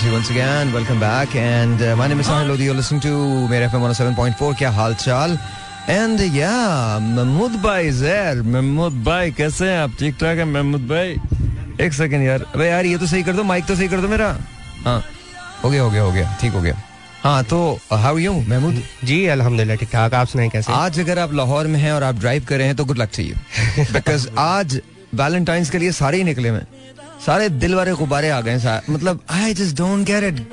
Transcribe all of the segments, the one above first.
Ji once again. Welcome back. And uh, my name is Sahil Lodi. You're listening to मेरे FM 107.4 क्या हाल चाल and या महमूद भाई जैर महमूद भाई कैसे हैं आप ठीक ठाक हैं महमूद भाई एक सेकंड यार अबे यार ये तो सही कर दो माइक तो सही कर दो मेरा हाँ हो गया हो गया हो गया ठीक हो गया हाँ तो हाउ यू महमूद जी अल्हम्दुलिल्लाह ठीक ठाक आप सुनाए कैसे आज अगर आप लाहौर में हैं और आप ड्राइव कर रहे हैं तो गुड लक चाहिए बिकॉज़ आज वैलेंटाइंस के लिए सारे ही निकले हैं। सारे दिल वाले गुब्बारे आ गए मतलब I just don't get it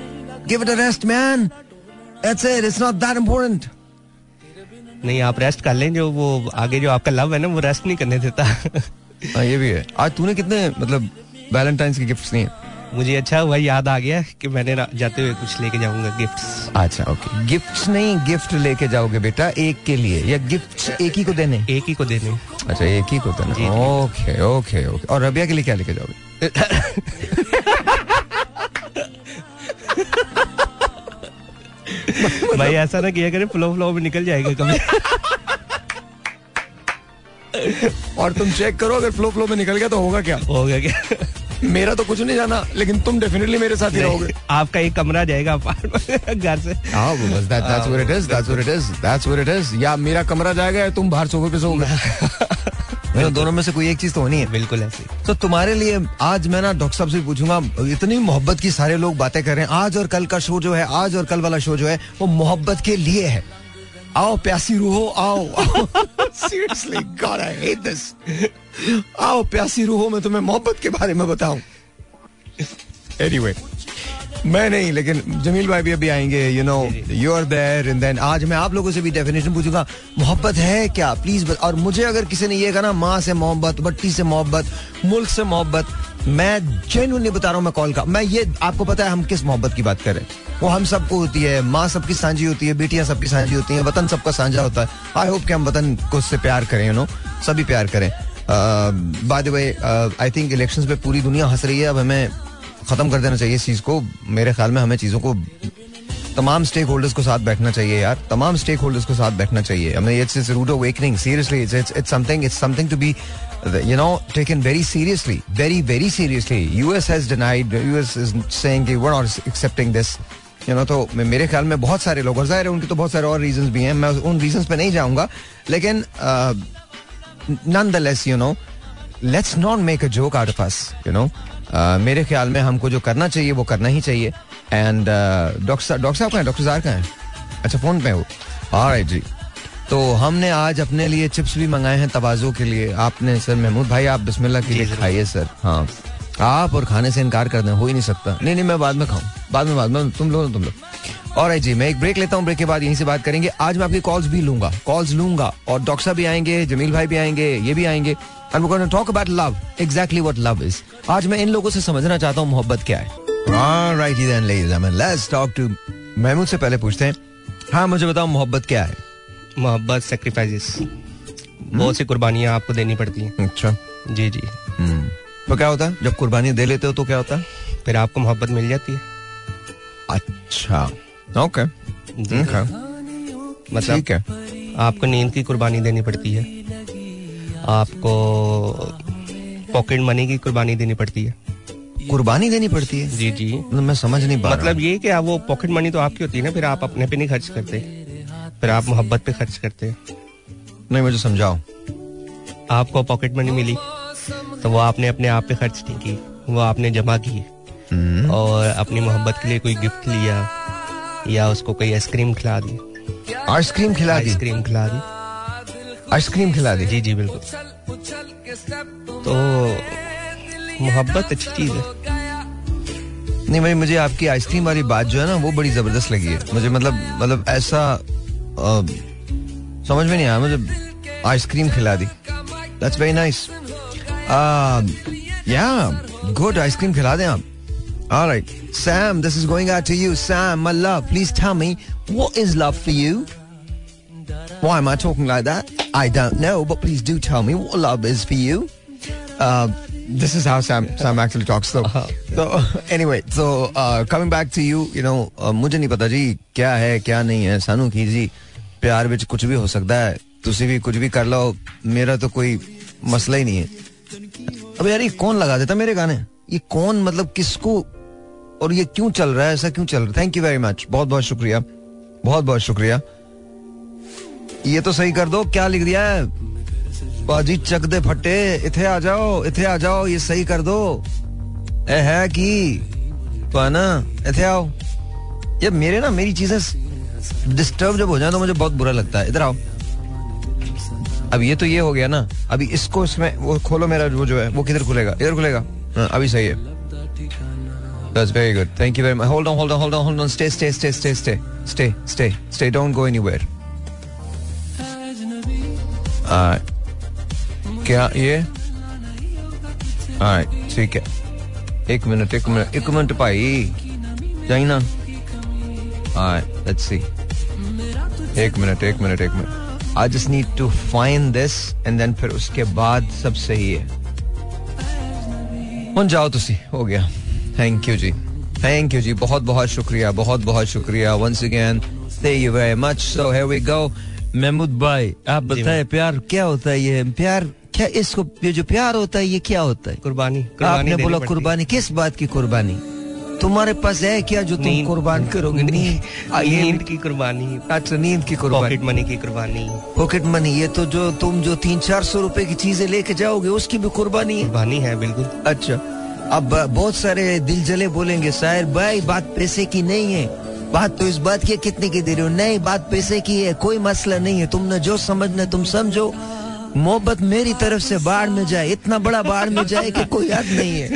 give it a rest man that's it it's not that important नहीं आप रेस्ट कर लें जो वो आगे जो आपका लव है ना वो रेस्ट नहीं करने देता। हाँ ये भी है। आज तूने कितने मतलब वैलेंटाइंस के गिफ्ट्स नहीं है मुझे अच्छा हुआ याद आ गया कि मैंने जाते हुए कुछ लेके जाऊँगा गिफ्ट्स अच्छा ओके गिफ्ट्स नहीं गिफ्ट लेके जाओगे बेटा एक के लिए। या गिफ्ट्स एक ही को देने? एक ही को देने। अच्छा एक ही को देने। ओके ओके ओके और रबिया के लिए क्या लेके जाओगे? भाई ऐसा ना किया करे फ्लो फ्लो में निकल जाएगा कभी। और तुम चेक करो अगर फ्लो फ्लो में निकल गया तो होगा क्या? हो गया क्या? मेरा तो कुछ नहीं जाना लेकिन तुम डेफिनेटली मेरे साथ ही रहोगे। आपका एक कमरा जाएगा घर से। हाँ वो बस it is that's what it is that's what it या मेरा कमरा जाएगा या तुम बाहर सोफे पे सोओगे। मतलब दोनों में से कोई एक चीज़ तो होनी है। बिल्कुल ऐसे तो तुम्हारे लिए आज मैं ना डॉक्टर साहब से पूछूँगा इतनी मोहब्बत की सारे लोग बातें कर रहे हैं आज और कल का शो जो है आज और कल वाला शो जो है वो मोहब्बत के लिए है। आओ प्यासी रूहो आओ। Seriously God I hate this आओ प्यासी रूहो मैं तुम्हें मोहब्बत के बारे में बताऊँ। एनीवे मैं नहीं लेकिन जमील भाई भी अभी आएँगे you know you are there and then आज मैं आप लोगों से भी डेफिनेशन पूछूँगा मोहब्बत है क्या? प्लीज़ और मुझे अगर किसी ने ये कहा ना माँ से मोहब्बत बट्टी से मोहब्बत मुल्क से मोहब्बत मैं जेन्युइनली बता रहा हूँ मैं कॉल का मैं ये आपको पता है हम किस मोहब्बत की बात करें वो हम सबको होती है माँ सबकी सांझी होती है बेटियाँ सबकी सांझी होती हैं वतन सबका साझा होता है। आई होप कि हम वतन को उससे प्यार करें यू नो सभी प्यार करें। By the way I think elections पे पूरी दुनिया हंस रही है अब हमें खत्म कर देना चाहिए इस चीज़ को। मेरे ख्याल में हमें चीज़ों को तमाम स्टेक होल्डर्स को साथ बैठना चाहिए यार। तमाम स्टेक होल्डर्स को साथ बैठना चाहिए। हमें it's it's root awakening seriously it's it's something it's something to be you know, taken very seriously. Very very seriously. Us has denied us is saying कि we're not accepting this. You know तो मेरे ख्याल में बहुत सारे लोग, और ज़ाहिर है उनके तो बहुत सारे और रीजंस भी हैं। मैं उन रीजंस पे नहीं जाऊँगा। लेकिन nonetheless, you know, let's not make a joke out of us, you know. Uh, मेरे ख्याल में हमको जो करना चाहिए वो करना ही चाहिए। एंड डॉक्टर डॉक्टर साहब कहाँ हैं? डॉक्टर जार कहाँ हैं? अच्छा फ़ोन पे हो ऑलराइट जी। तो हमने आज अपने लिए चिप्स भी मंगाए हैं तवाजो के लिए। आपने सर महमूद भाई आप बिस्मिल्लाह के लिए खाइए सर। हाँ। आप और खाने से इनकार कर दें हो ही नहीं सकता। नहीं नहीं मैं बाद में खाऊं। बाद में बाद में तुम लोग तुम लोग और जी मैं एक ब्रेक लेता हूँ। ब्रेक के बाद यहीं से बात करेंगे। आज मैं आपकी कॉल्स भी लूँगा। कॉल्स लूँगा। और डॉक्टर साहब भी आएँगे जमील भाई भी आएँगे ये भी आएँगे। And we gonna talk about love exactly what love is आज मैं इन लोगों से समझना चाहता हूँ मोहब्बत क्या है। Alrighty then, ladies and gentlemen, let's talk to Mahmood से पहले पूछते हैं। हाँ मुझे बताओ मोहब्बत क्या है? मोहब्बत सेक्रीफाइसेस बहुत सी कुर्बानियाँ आपको देनी पड़ती हैं। अच्छा। जी जी। हम्म। तो क्या होता? है जब कुर्बानी दे लेते हो तो क्या होता? है फिर आपको मोहब्बत मिल जाती है। अच्छा। ओके. मतलब ठीक है। आपको नींद की कुर्बानी देनी पड़ती है। आपको पॉकेट मनी की कुर्बानी देनी पड़ती है। कुर्बानी देनी पड़ती है? जी जी। मतलब मैं समझ नहीं पा मतलब ये कि आप वो पॉकेट मनी तो आपकी होती है ना फिर आप अपने पे नहीं खर्च करते। फिर आप मोहब्बत पे खर्च करते। नहीं मुझे समझाओ। आपको पॉकेट मनी मिली तो वो आपने अपने आप पे खर्च नहीं की वो आपने जमा की हम्म, और अपनी मोहब्बत के लिए कोई गिफ्ट लिया या उसको कोई आइसक्रीम खिला दी। आइसक्रीम खिला दी? आइसक्रीम खिला दी। आइसक्रीम खिला दी। जी जी बिल्कुल। तो मोहब्बत अच्छी चीज़ है। नहीं भाई मुझे आपकी आइसक्रीम वाली बात जो है ना वो बड़ी ज़बरदस्त लगी है। मुझे मतलब मतलब ऐसा अ, समझ में नहीं आया मुझे आइसक्रीम खिला दी। दैट्स वेरी नाइस या गुड आइसक्रीम खिला दें आप। Alright, Sam, this is going out to you. Sam, my love, please tell me what is love for you? Why am I talking like that? I don't know, but please do tell me what love is for you. Uh, this is how Sam Sam actually talks though. So anyway, so uh, coming back to you, you know, uh, मुझे नहीं पता जी क्या है क्या नहीं है सानू की जी प्यार ਵਿੱਚ कुछ भी हो सकता है ਤੁਸੀਂ भी कुछ भी कर लो मेरा तो कोई मसला ही नहीं है अब यार ये कौन लगा देता मेरे गाने ये कौन मतलब किसको और ये क्यों चल रहा है ऐसा क्यों चल रहा है थैंक यू वेरी मच बहुत बहुत शुक्रिया बहुत बहुत शुक्रिया ये तो सही कर दो। क्या लिख दिया है? बाजी चक दे फटे। इथे आ जाओ इथे आ जाओ ये सही कर दो। ए है कि? तो है ना? इथे आओ। ये मेरे ना मेरी चीज़ें डिस्टर्ब जब हो जाए तो मुझे बहुत बुरा लगता है। इधर आओ। अब ये तो ये हो गया ना। अभी इसको इसमें वो खोलो मेरा वो जो है वो किधर खुलेगा? इधर खुलेगा? हाँ, अभी सही है। That's very good. Thank you very much. Hold on, hold on, hold on, hold on. Stay, stay, stay, stay, stay, stay, stay, stay. Don't go anywhere. आ, क्या ये? ठीक है. एक मिनट एक मिनट एक मिनट भाई. लेट्स सी एक minute एक मिनट एक minute I just need to find this and then फिर उसके बाद सब सही है. हुन जाओ तुसी. हो गया. Thank you ji. Thank you ji. बहुत बहुत शुक्रिया बहुत बहुत शुक्रिया. Once again thank you very much so here we go Mahmood भाई आप बताए प्यार क्या होता है ये? प्यार क्या इसको ये जो प्यार होता है ये क्या होता है? कुर्बानी आपने बोला कुर्बानी किस बात की कुर्बानी? तुम्हारे पास है क्या जो तुम कुर्बान करोगे? नींद। नींद। की कुर्बानी। अच्छा नींद की कुर्बानी। पॉकेट मनी की कुर्बानी। पॉकेट मनी ये तो जो तुम जो तीन चार सौ रूपए की चीज़ें लेके जाओगे उसकी भी कुर्बानी है। कुर्बानी है बिल्कुल। अच्छा अब बहुत सारे दिल जले बोलेंगे शायर भाई बात पैसे की नहीं है। बात तो इस बात की कितने की दे रहे हो? नहीं बात पैसे की है कोई मसला नहीं है। तुमने जो समझना तुम समझो। मोहब्बत मेरी तरफ़ से बाढ़ में जाए इतना बड़ा बाढ़ में जाए कि कोई हद नहीं है।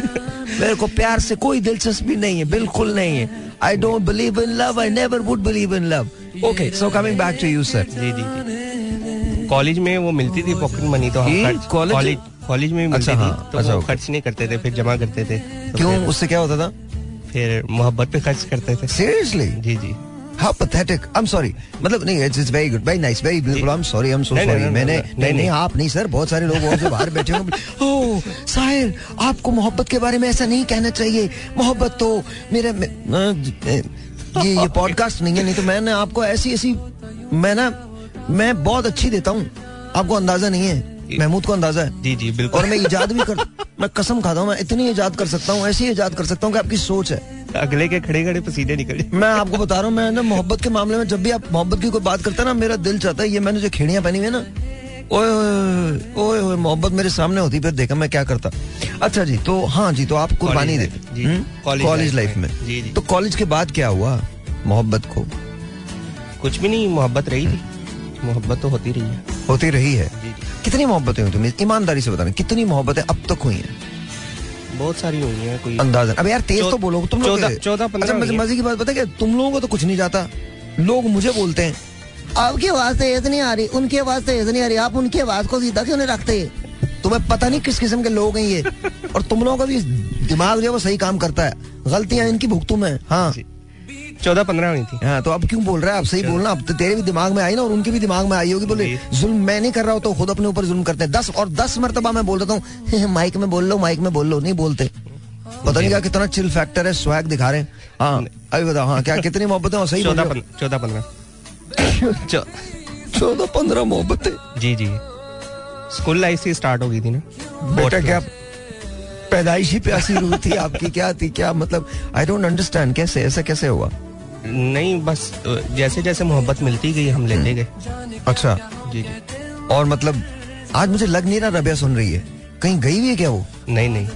मेरे को प्यार से कोई दिलचस्पी नहीं है बिल्कुल नहीं है। I don't believe in love I never would believe in love okay so coming back to you sir जी जी कॉलेज में वो मिलती थी पॉकेट मनी तो कॉलेज? कॉलेज में मिलती अच्छा, थी हाँ, तो अच्छा, वो खर्च नहीं करते थे फिर जमा करते थे। तो क्यों उससे क्या होता था? फिर मोहब्बत पे खर्च करते थे सीरियसली जी जी How pathetic. I'm sorry. मतलब नहीं it's, it's very good, very nice, very beautiful. I'm sorry, I'm so नहीं, sorry. नहीं, नहीं, मैंने नहीं, नहीं। आप नहीं सर बहुत सारे लोग और जो बाहर बैठे होंगे ओह साहिर आपको मोहब्बत के बारे में ऐसा नहीं कहना चाहिए मोहब्बत तो मेरे ये ये पॉडकास्ट नहीं है नहीं तो मैंने आपको ऐसी ऐसी मैं ना मैं बहुत अच्छी देता हूँ आपको अंदाज़ा नहीं है महमूद को अंदाज़ा है। जी जी बिल्कुल। और मैं इजाद भी कर मैं कसम खाता हूँ मैं इतनी इजाद कर सकता हूँ ऐसी ईजाद कर सकता हूँ कि आपकी सोच है। अगले के खड़े खड़े पसीने निकले मैं आपको बता रहा हूँ मैं ना मोहब्बत के मामले में जब भी आप मोहब्बत की कोई बात करते हैं ना मेरा दिल चाहता है ये मैंने जो खेड़ियाँ पहनी हुई है ना ओए ओए मोहब्बत मेरे सामने होती फिर देखा मैं क्या करता। अच्छा जी तो हाँ जी तो आप कुर्बानी दे। life, जी, college कॉलेज लाइफ में। में। जी, जी। तो कॉलेज के बाद क्या हुआ मोहब्बत को? कुछ भी नहीं मोहब्बत रही थी। मोहब्बत तो होती रही है। होती रही है। कितनी मोहब्बतें हुई तुम्हें? ईमानदारी से बताना कितनी मोहब्बतें अब तक हुई हैं? बहुत सारी हुई हैं कोई अंदाज़ा अब यार तेज तो बोलो तुम लोग चौदह- पंद्रह अच्छा मज़े। की बात पता क्या? तुम लोगों को तो कुछ नहीं जाता। लोग मुझे बोलते हैं आपकी आवाज़ तेज नहीं आ रही उनकी आवाज़ तेज नहीं आ रही आप उनकी आवाज़ को सीधा क्यों नहीं रखते? तुम्हें पता नहीं किस किस्म के लोग हैं ये। और तुम लोगों का भी दिमाग जो है वो सही काम करता है। गलतियाँ इनकी भुगतू में हाँ। चौदह पंद्रह हुई थी। हाँ तो अब क्यों बोल रहा है? अब सही बोलना। अब तो तेरे भी दिमाग में आई ना और उनके भी दिमाग में आई होगी बोले जुल्म मैं नहीं कर रहा हूँ तो खुद अपने ऊपर जुल्म करते हैं। दस और दस मरतबा मैं बोल देता हूँ माइक में बोल लो माइक में बोल लो नहीं बोलते। पता नहीं क्या कितना चिल फैक्टर है स्वैग दिखा रहे हैं। हाँ अभी बताओ हाँ क्या कितनी मोहब्बत और सही चौदह पंद्रह हो? चौ- चौदह पंद्रह। मोहब्बतें। जी जी। स्कूल लाइफ से स्टार्ट हो गई थी ना। बेटा क्या पैदाइशी प्यासी रूह थी आपकी? क्या थी? क्या मतलब? आई डोंट अंडरस्टैंड कैसे? ऐसा कैसे हुआ? नहीं बस जैसे जैसे मोहब्बत मिलती गई हम लेते गए। अच्छा। जी जी। और मतलब आज मुझे लग नहीं रहा रबिया सुन रही है। कहीं गई हुई है क्या वो? नहीं नहीं।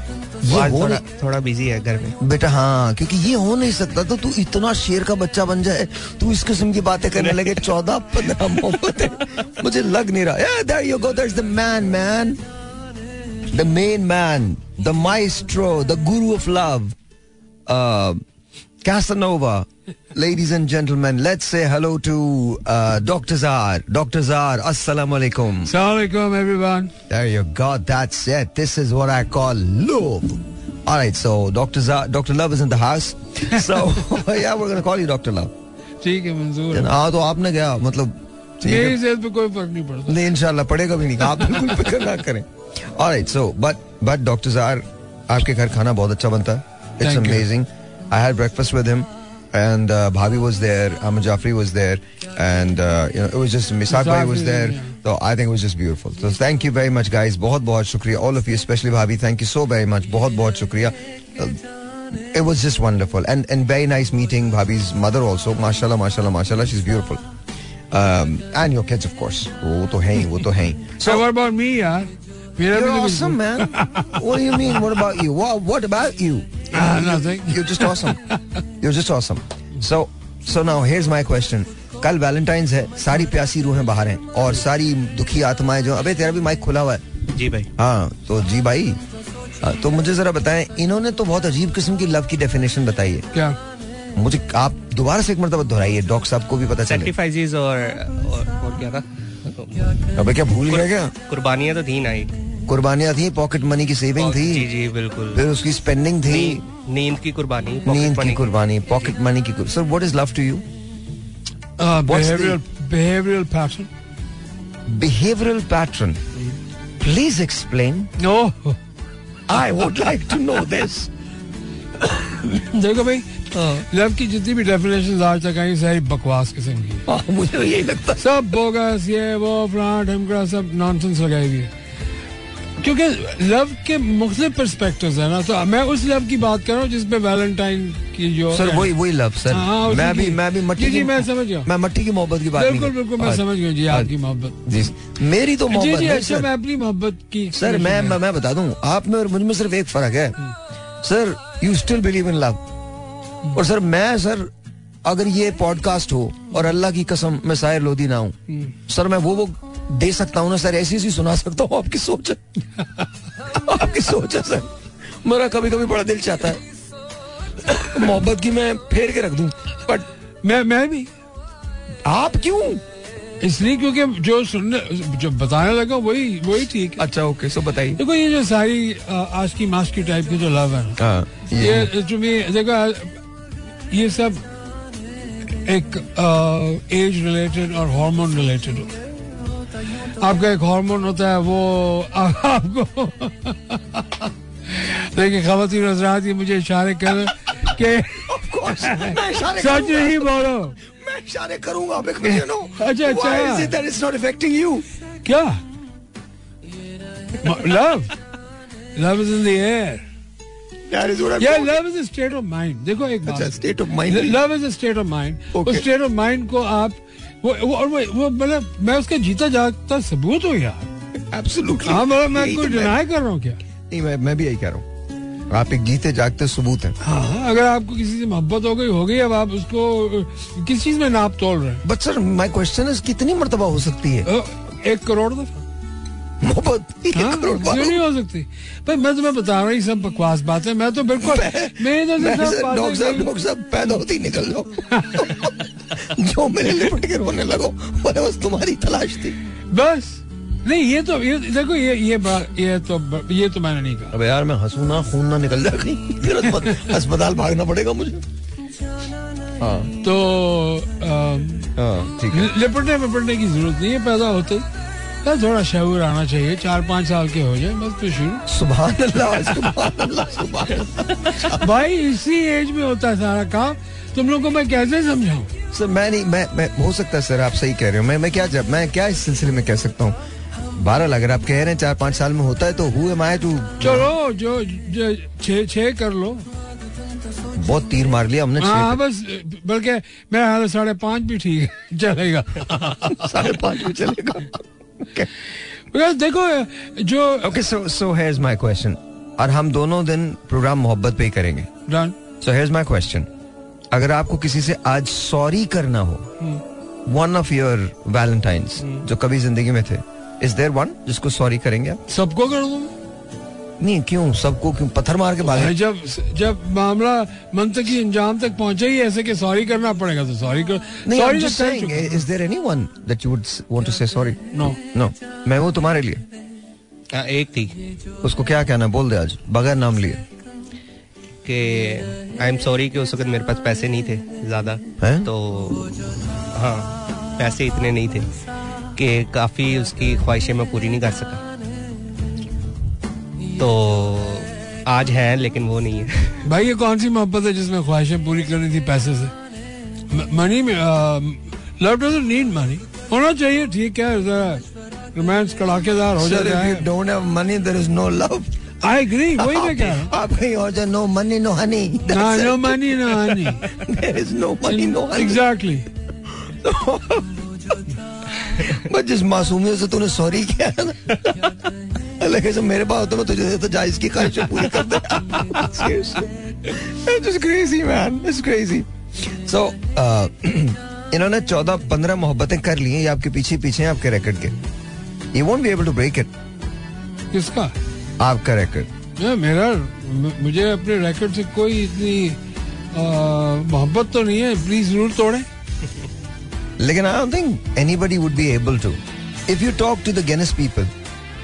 ये आज हो थोड़ा नहीं- थोड़ा बिज़ी है घर में बेटा हाँ क्योंकि ये हो नहीं सकता तो तू इतना शेर का बच्चा बन जाए तू इस किस्म की बातें करने लगे चौदह पंद्रह मोहब्बतें। मुझे लग नहीं रहा। Yeah, there you go there's the man man. The main man the maestro the guru of love. Uh, Casanova. ladies and gentlemen let's say hello to uh, Dr. Zar Dr. Zar assalamu alaikum Assalamualaikum everyone. There you go. That's it. This is what I call love. All right. So Dr. Z- Dr. Love is in the house. So yeah, we're gonna call you Dr. Love. ठीक है मंजूर है हाँ तो आपने क्या मतलब ठीक है। मेरी सेहत पे कोई फर्क नहीं पड़ता नहीं इंशाल्लाह पड़ेगा भी नहीं आप बिल्कुल फिक्र ना करें All right. So but but Dr. Zar आपके घर खाना बहुत अच्छा बनता है. It's Thank you. amazing. I had breakfast with him. And uh, Bhabi was there, Ahmed Jafri was there, and uh, you know it was just Misaq Bhai was Jafri, there. yeah. So I think it was just beautiful. So thank you very much, guys. बहुत बहुत शुक्रिया all of you, especially Bhabi. Thank you so very much. बहुत बहुत शुक्रिया. Uh, it was just wonderful and and very nice meeting Bhabhi's mother also. Mashallah, mashallah, mashallah. She's beautiful. Um, and your kids, of course. वो तो हैं ही, वो तो हैं ही. So what about me, यार? You're awesome, man. what do you mean? What about you? What, what about you? Ah, nothing. You're just awesome. You're just awesome. So, so now here's my question. कल Valentine's है सारी प्यासी रूहें बाहर हैं और सारी दुखी आत्माएँ जो अबे तेरा भी माइक खुला हुआ है जी भाई हाँ तो जी भाई हाँ, तो मुझे जरा बताएँ इन्होंने तो बहुत अजीब किस्म की लव की डेफिनेशन बताई है क्या मुझे आप दोबारा से एक मरतबा दोहराइए डॉक्टर साहब को भी पता चले और, और और क्या था अबे क्या भूल गया क्या कुर्बानियाँ तो थी ना एक कुर्बानियाँ थी पॉकेट मनी की सेविंग थी जी जी बिल्कुल। फिर उसकी स्पेंडिंग थी। नींद की कुर्बानी नींद की कुर्बानी पॉकेट मनी की sir what is love to you uh, behavioral pattern. Behavioural pattern please explain no. I would like to know this देखो भाई लव की जितनी भी डेफिनेशन आज तक आई सारी बकवास किस्म की। मुझे यही लगता सब बोगस ये वो फलाना ढमकड़ा सब नॉनसेंस लगाई हुई है। क्योंकि लव के मुख्तलिफ़ परस्पेक्टिव है ना तो मैं उस लव की बात कर रहा हूँ जिसपे वैलेंटाइन की जो सर वही वही लव सर हाँ, मैं भी मैं भी मट्टी जी, मैं समझ गया। मैं मट्टी की मोहब्बत की बात बिल्कुल बिल्कुल मैं हाँ, समझ गया जी हाँ, आपकी मोहब्बत। जी। मेरी तो मोहब्बत जी अच्छा मैं अपनी मोहब्बत की सर मैं मैं, मैं बता दूँ आप में और मुझमें सिर्फ़ एक फ़र्क है। Sir you still believe in love और सर मैं सर अगर ये पॉडकास्ट हो और अल्लाह की कसम मैं सायर लोधी ना हूँ सर मैं वो वो दे सकता हूँ ना सर ऐसी ऐसी सुना सकता हूँ आपकी सोच। आपकी सोच है सर। मेरा कभी कभी बड़ा दिल चाहता है। मोहब्बत की मैं फेर के रख दूँ बट मैं मैं भी। आप क्यों? इसलिए क्योंकि जो सुनने जो बताने लगा वही वही ठीक अच्छा ओके सो बताइए। देखो ये जो सारी आज की मास की टाइप की जो लव है हाँ ये to me, देखो ये सब एक एज रिलेटेड और हार्मोन रिलेटेड है। आपका एक हार्मोन होता है वो आ- आपको देखिए खातन हजरात ये मुझे इशारे कर के इशारे सच। नहीं बोलो। मैं इशारे करूँगा अच्छा, अच्छा। क्या? Love love is in the air love is state of mind देखो एक state of mind love is a state of mind उस स्टेट ऑफ़ माइंड को आप वो वो और वो वो मतलब मैं उसका जीता जागता सबूत हूँ यार। एब्सोल्युटली हाँ मतलब मैं कोई डिनाई कर रहा हूँ क्या? नहीं मैं मैं भी यही कह रहा हूँ। आप एक जीते जागते सबूत हैं। हाँ अगर आपको किसी से मोहब्बत हो गई हो गई अब आप उसको किस चीज़ में नाप तोल रहे हैं? But sir my question is कितनी मर्तबा हो सकती है? एक करोड़ दफ़ा। मोहब्बत? हाँ, नहीं हो सकती? भाई मैं तुम्हें बता रहा हूँ सब बकवास बात है। मैं तो बिल्कुल पैदा होते निकल जाओ। जो मेरे लिपट के रोने लगो मैं बस तुम्हारी तलाश थी। बस। नहीं ये तो ये देखो ये ये ये तो ये तो मैंने नहीं कहा। अबे यार मैं हंसू ना खून ना निकल जाए कहीं। फिर अस्पताल- अस्पताल भागना पड़ेगा मुझे। हाँ। तो हाँ है। लिपटने मिपटने की ज़रूरत नहीं है पैदा होते ही। बस थोड़ा शहूर आना चाहिए चार पाँच साल के हो जाए बस तो शुरू। अल्लाह भाई इसी एज में होता है सारा काम। तुम लोग को मैं कैसे समझाऊं? सर मैं नहीं मैं मैं हो सकता है सर आप सही कह रहे हो। मैं मैं क्या जब मैं क्या इस सिलसिले में कह सकता हूँ? बारह अगर आप कह रहे हैं चार पाँच साल में होता है तो हु एम आई टू चलो जो, जो छः छः कर लो। बहुत तीर मार लिया हमने हाँ बस बल्कि मेरा हाल साढ़े पाँच भी ठीक है चलेगा। साढ़े पाँच में चलेगा। देखो जो okay so so here my question और हम दोनों दिन प्रोग्राम मोहब्बत पे ही करेंगे। Done so here my question अगर आपको किसी से आज सॉरी करना हो वन ऑफ़ योर वैलेंटाइन जो कभी ज़िंदगी में थे इज़ देयर वन जिसको सॉरी करेंगे आप? सबको कर दूँ नहीं क्यों? सबको क्यों? पत्थर मार के भागे। जब जब मामला मंतकी अंजाम तक पहुँचे ही ऐसे कि सॉरी करना पड़ेगा तो सॉरी कर नहीं sorry just saying is there anyone that you would s- want to say sorry? No मैं वो तुम्हारे लिए। हाँ, एक थी। उसको क्या कहना बोल दे आज। बगैर नाम लिए। कि आई एम सॉरी कि उस वक्त मेरे पास पैसे नहीं थे ज़्यादा। तो हाँ पैसे इतने नहीं थे कि काफ़ी उसकी ख्वाहिशें मैं पूरी नहीं कर सका। तो आज है लेकिन वो नहीं है। भाई ये कौन सी मोहब्बत है जिसमें ख्वाहिशें पूरी करनी थी पैसे से? मनी में लव डजंट नीड मनी होना चाहिए ठीक है रोमांस कड़ाकेदार हो जाए you don't have money there is no I agree वही मैं कह रहा हूँ। आप कहीं और जाए no money no honey no money no honey there is no money no honey exactly बस जिस मासूमियत से तूने सॉरी किया है ना मेरे पास होता मैं तुझे देता जा इसकी ख्वाहिशें पूरी कर दे। Just crazy man it's crazy so इन्होंने चौदह पंद्रह मोहब्बतें कर ली हैं ये आपके पीछे पीछे हैं आपके रिकॉर्ड के। You won't be able to break it किसका? आपका रिकॉर्ड मेरा मुझे अपने रैकेट से कोई इतनी मोहब्बत तो नहीं है प्लीज़ ज़रूर तोड़े। लेकिन I don't think anybody would be able to if you talk to the Guinness people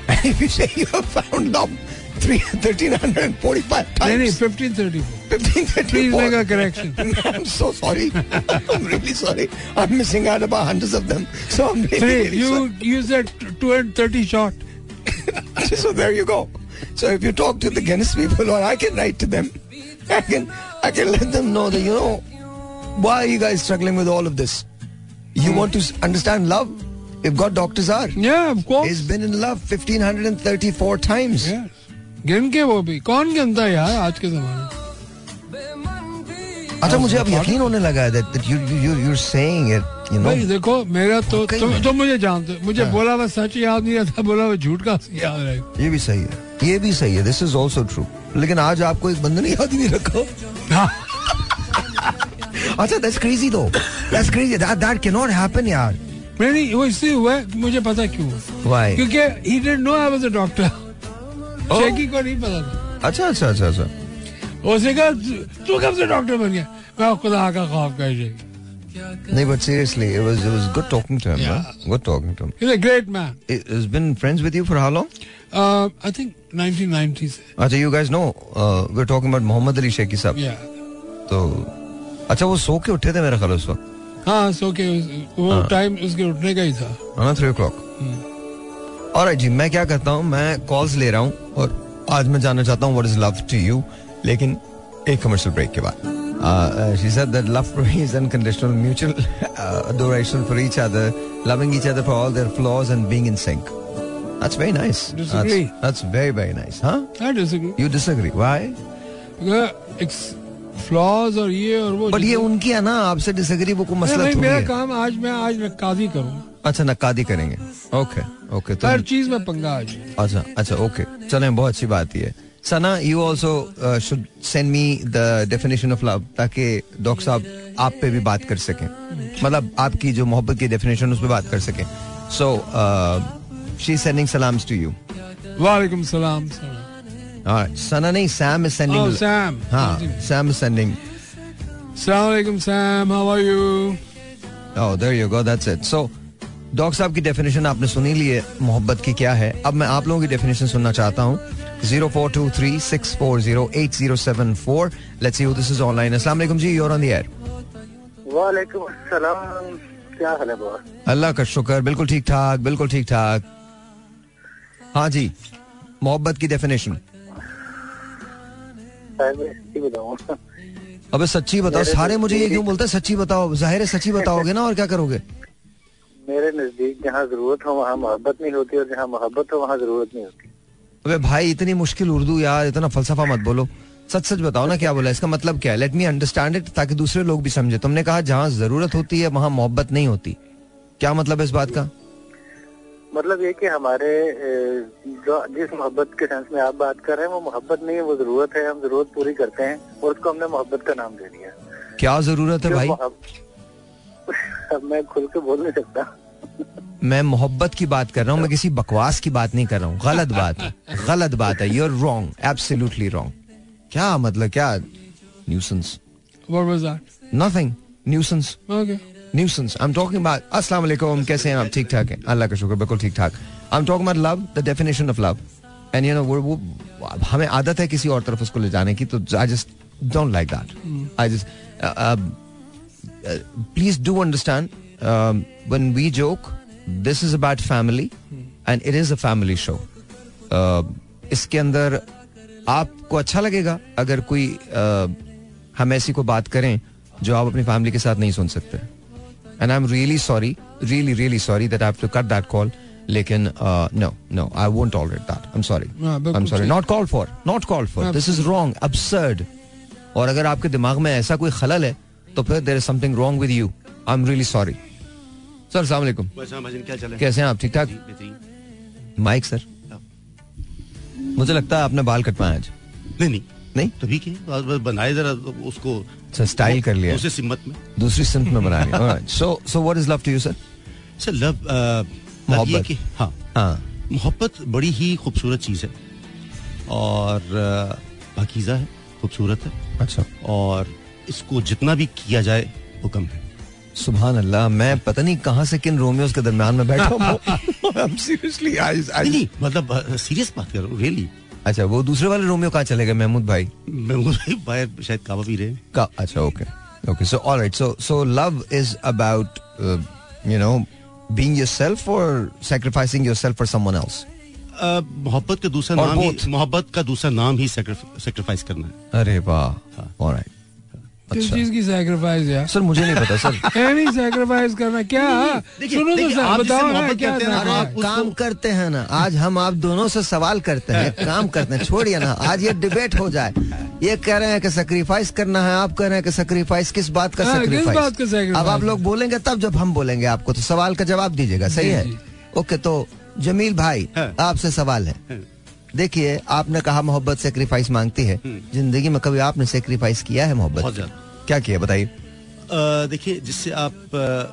And if you say you have found them, 3, 1345 times. No, no, 1534. 1534. Please make a correction. I'm so sorry. I'm really sorry. I'm missing out about hundreds of them. So I'm really, Three, really you sorry. 230 shot. so there you go. So if you talk to the Guinness people, or I can write to them, I can, I can let them know that, you know, why are you guys struggling with all of this? You hmm. want to understand love? If God doctors are, yeah of course. He's been in love 1534 times. yes गिन के वो भी कौन गिनता है यार आज के जमाने अच्छा मुझे अब यकीन होने लगा है that, that you you you're saying it, you know. भाई देखो मेरा तो कई तुम में। तुम मुझे जानते हो मुझे बोला हुआ सच याद नहीं रहता बोला हुआ झूठ का याद रहेगा ये भी सही है ये भी सही है दिस इज़ ऑल्सो ट्रू लेकिन आज आपको एक बंधन याद नहीं रखा हाँ, अच्छा दैट्स क्रेजी दो that's crazy that that can not happen यार नहीं वो इसलिए हुआ है, मुझे पता क्यों? हुआ क्योंकि he did no I was a doctor. Shaky को नहीं पता था। अच्छा अच्छा अच्छा अच्छा। उसने कहा "तू- कब से डॉक्टर बन गया? मैं खुदा का खौफ कर शेकी नहीं but seriously it was it was good talking to him good talking to him He's a great man. He's been friends with you for how long? Uh, I think 1990 से. अच्छा you guys know uh, we're talking about Mohammad Ali Sheikhi साहब Yeah. तो अच्छा वो सो के उठे थे मेरा ख्याल उस वक्त। हाँ सो के वो टाइम उसके उठने का ही था हाँ थ्री ओ क्लॉक और जी मैं क्या करता हूँ मैं कॉल्स ले रहा हूँ और आज मैं जानना चाहता हूँ what is love to you लेकिन एक कमर्शियल ब्रेक के बाद she said that love for me is unconditional mutual adoration for each other loving each other for all their flaws and being in sync that's very nice Disagree. that's, that's very very nice huh I disagree. you disagree why flaws और ये और वो but ये उनकी है ना आपसे disagree वो नहीं, मसला थोड़ी मेरा काम आज मैं आज नक्काजी करूँ। अच्छा नक्कादी करेंगे। ओके ओके तो हर चीज़ में पंगा आज। अच्छा अच्छा ओके चले बहुत अच्छी बात ये Sana you also should send me the definition of love ताकि डॉक्टर साहब आप पे भी बात कर सकें। मतलब आपकी जो मोहब्बत की डेफिनेशन उस पर बात कर सकें। सो शी सेंडिंग सलाम्स टू यू वालेकुम सलाम। सना नहीं Sam is Oh, sending Sam. हाँ Sam is sending Assalamu alaikum, Sam. How are you? Oh, there you go. That's it. So, doctor साहब की डेफिनेशन आपने सुनी ली है मोहब्बत की क्या है? अब मैं आप लोगों की डेफिनेशन सुनना चाहता हूँ। Zero four two three six four zero eight zero seven four let's see this is online अस्सलाम वालेकुम जी यूर ऑन द एयर वालेकुम अस्सलाम क्या हाल है बॉस अल्लाह का शुक्र। बिल्कुल ठीक ठाक बिल्कुल ठीक ठाक। हाँ जी मोहब्बत की डेफिनेशन शायद मैं सच्ची अबे सच्ची बताओ सारे मुझे ये क्यों बोलते हैं? सच्ची बताओ ज़ाहिर है सच्ची बताओगे ना और क्या करोगे? मेरे नज़दीक जहाँ ज़रूरत हो वहाँ मोहब्बत नहीं होती और जहाँ मोहब्बत हो वहाँ ज़रूरत नहीं होती। अबे भाई इतनी मुश्किल उर्दू यार इतना फलसफा मत बोलो। सच सच बताओ ना क्या बोला इसका मतलब क्या है? लेट मी अंडरस्टैंड इट ताकि दूसरे लोग भी समझे। तुमने कहा जहाँ ज़रूरत होती है वहाँ मोहब्बत नहीं होती। क्या मतलब है इस बात का? मतलब ये कि हमारे जो जिस मोहब्बत के सेंस में आप बात कर रहे हैं वो मोहब्बत नहीं है वो ज़रूरत है हम ज़रूरत पूरी करते हैं और उसको हमने मोहब्बत का नाम दे दिया। क्या ज़रूरत है भाई? अब मैं खुल के बोल नहीं सकता। मैं मोहब्बत की बात कर रहा हूँ मैं किसी बकवास की बात नहीं कर रहा हूँ। गलत बात है गलत बात है। यूर रॉन्ग एब्सोल्युटली रॉन्ग क्या मतलब क्या nuisance What was that? Nothing nuisance Okay. Nuisance I am talking about अस्सलाम वालेकुम कैसे हैं आप ठीक ठाक हैं अल्लाह का शुक्र बिल्कुल ठीक ठाक I am talking about love the definition of love and you know वो हमें आदत है किसी और तरफ़ उसको ले जाने की तो I just don't like that I just please do understand when we joke this is about family and it is a family show इसके अंदर आपको अच्छा लगेगा अगर कोई uh, हम ऐसी को बात करें जो आप अपनी फैमिली के साथ नहीं सुन सकते and I am really sorry really really sorry that I have to cut that call लेकिन no no I won't tolerate that I am sorry I am sorry not called for not called for this is wrong absurd. और अगर आपके दिमाग में ऐसा कोई खलल है तो फिर there is something wrong with you I am really sorry sir अस्सलाम वालेकुम क्या चले कैसे हैं आप? ठीक। ठाक माइक सर मुझे लगता है आपने बाल कटवाए आज। नहीं नहीं। नहीं? तभी के बस- बस बनाए जरा उसको। स्टाइल कर लिया। उसे सिमत में। दूसरी सिंथ में बना लिया। So so what is love to you sir sir love मोहब्बत। कि हाँ। हाँ। मोहब्बत बड़ी ही खूबसूरत चीज़ है। और अ, पाकीज़ा है खूबसूरत है। अच्छा। और इसको जितना भी किया जाए वो कम है। सुबहान अल्लाह मैं पता नहीं कहाँ से किन रोमियोज के दरमियान में बैठा हूँ। मतलब सीरियस बात कर रहा हूँ रियली अच्छा वो दूसरे वाले रोमियो कहाँ चले गए? महमूद भाई। महमूद भाई बाहर शायद काबा पी रहे का अच्छा okay okay so alright so so love is about you know being yourself और sacrificing yourself for someone else मोहब्बत का दूसरा नाम ही मोहब्बत का दूसरा नाम ही सेक्रीफाइस करना है। अरे वाह. हाँ। ऑलराइट किस अच्छा चीज़ की सैक्रिफाइस यार? सर मुझे नहीं पता सर। एनी सैक्रिफाइस करना क्या? सुनो तो सर बताओ ना क्या हैं काम करते हैं ना आज हम आप दोनों से सवाल करते हैं काम करते हैं छोड़िए ना आज ये डिबेट हो जाए। ये कह रहे हैं कि सेक्रीफाइस करना है आप कह रहे हैं कि सेक्रीफाइस किस बात का हाँ, किस सेक्रीफाइस sacrifice? अब आप लोग बोलेंगे तब जब हम बोलेंगे आपको तो सवाल का जवाब दीजिएगा सही है? ओके तो जमील भाई हाँ। आपसे सवाल है। हाँ। देखिए आपने कहा मोहब्बत सेक्रीफाइस मांगती है। ज़िंदगी में कभी आपने सेक्रीफाइस किया है मोहब्बत क्या किया बताइए। देखिए जिससे आप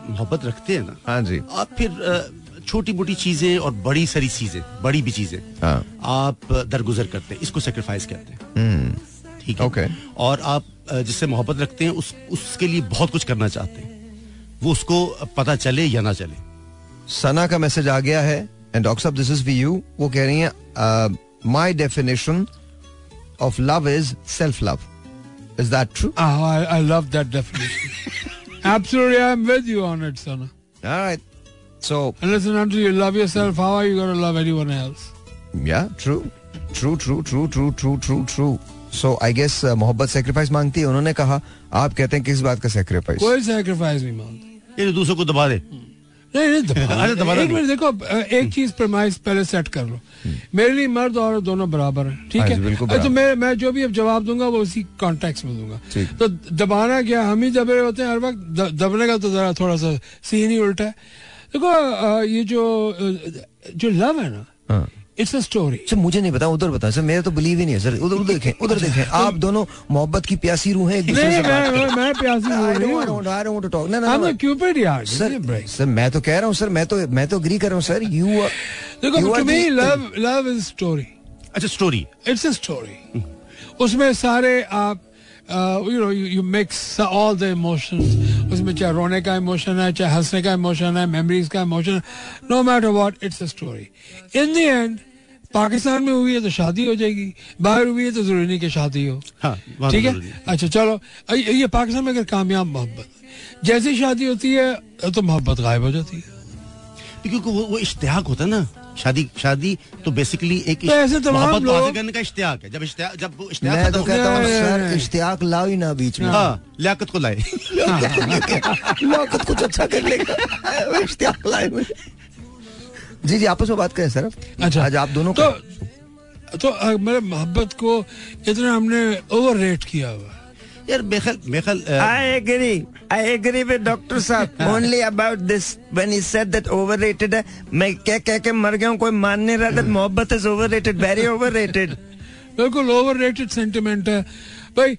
मोहब्बत रखते हैं ना हाँ जी। आप फिर छोटी मोटी चीज़ें और बड़ी सारी चीज़ें बड़ी भी चीज़ें हाँ। आप दरगुजर करते हैं इसको सेक्रीफाइस कहते हैं। हम्म। ठीक है? Okay. और आप जिससे मोहब्बत रखते हैं उस उसके लिए बहुत कुछ करना चाहते हैं। वो उसको पता चले या ना चले। सना का मैसेज आ गया है एंड डॉक्टर साहब दिस इज़ फॉर यू वो कह रही हैं my definition of love is self love. Is that true? Oh, I, love that definition. Absolutely, I'm with you on it, son. All right. So. Unless and until you love yourself, how are you going to love anyone else? Yeah, true. True, true, true, true, true, true, true. So I guess मोहब्बत sacrifice मांगती है उन्होंने कहा आप कहते हैं किस बात का सेक्रीफाइस कोई सेक्रीफाइस नहीं मांगता दूसरों को दबा दे अरे एक नहीं। मिनट देखो एक चीज़ प्रमाइस पहले सेट कर लो। मेरे लिए मर्द और दोनों बराबर है ठीक हाँ है? अरे तो मैं मैं जो भी अब जवाब दूँगा वो उसी कॉन्टेक्स्ट में दूँगा। तो दबाना क्या हम ही दबे होते हैं हर वक्त? दबने का तो जरा थोड़ा सा सीन ही उल्टा है। देखो ये जो जो लव है ना हाँ। इट्स अ स्टोरी सर मुझे नहीं पता उधर बता। सर मेरा तो बिलीव ही नहीं है सर। उधर उधर देखें उधर देखें। आप दोनों मोहब्बत की प्यासी रूह हैं एक दूसरे से बात मैं मैं- प्यासी हो रही I हूँ। don't want to talk. No, no, I'm no. a cupid यार। सर. सर मैं तो कह रहा हूँ सर मैं तो मैं तो अग्री कर रहा हूँ सर। यू देखो to me love love is story अच्छा स्टोरी इट्स अ स्टोरी उसमें सारे आप you know you mix all the emotions उसमें चाहे रोने का इमोशन है चाहे हंसने का इमोशन है मेमोरीज का emotion no matter what it's a story in the end Pakistan में हुई है तो शादी हो जाएगी बाहर हुई है तो ज़रूरी नहीं कि शादी हो। हाँ ठीक तो है? अच्छा चलो ये ये पाकिस्तान में अगर कामयाब मोहब्बत जैसी शादी होती है तो मोहब्बत गायब हो जाती है। क्योंकि वो वो इश्तियाक होता है ना शादी शादी तो बेसिकली एक तो ऐसे तमाम लोग- करने का इश्तियाक है। जब इश्तियाक जब वो इश्तियाक तो कहता हूँ सर इश्तियाक लाओ ही ना बीच में। हाँ लियाकत को लाए। लाकत कुछ अच्छा कर लेगा। इश्तियाक लाए में जी जी आपस में बात करें सर अच्छा आज आप दोनों तो का तो मेरे मोहब्बत को इतना हमने ओवर रेट किया हुआ है यार बेखल बेखल I agree. I agree with Dr. Saab. Only about this. When he said that overrated है, मैं कह कह के मर गया हूँ कोई मान नहीं रहा that मोहब्बत is overrated, very overrated. बिल्कुल ओवर रेटेड सेंटिमेंट है भाई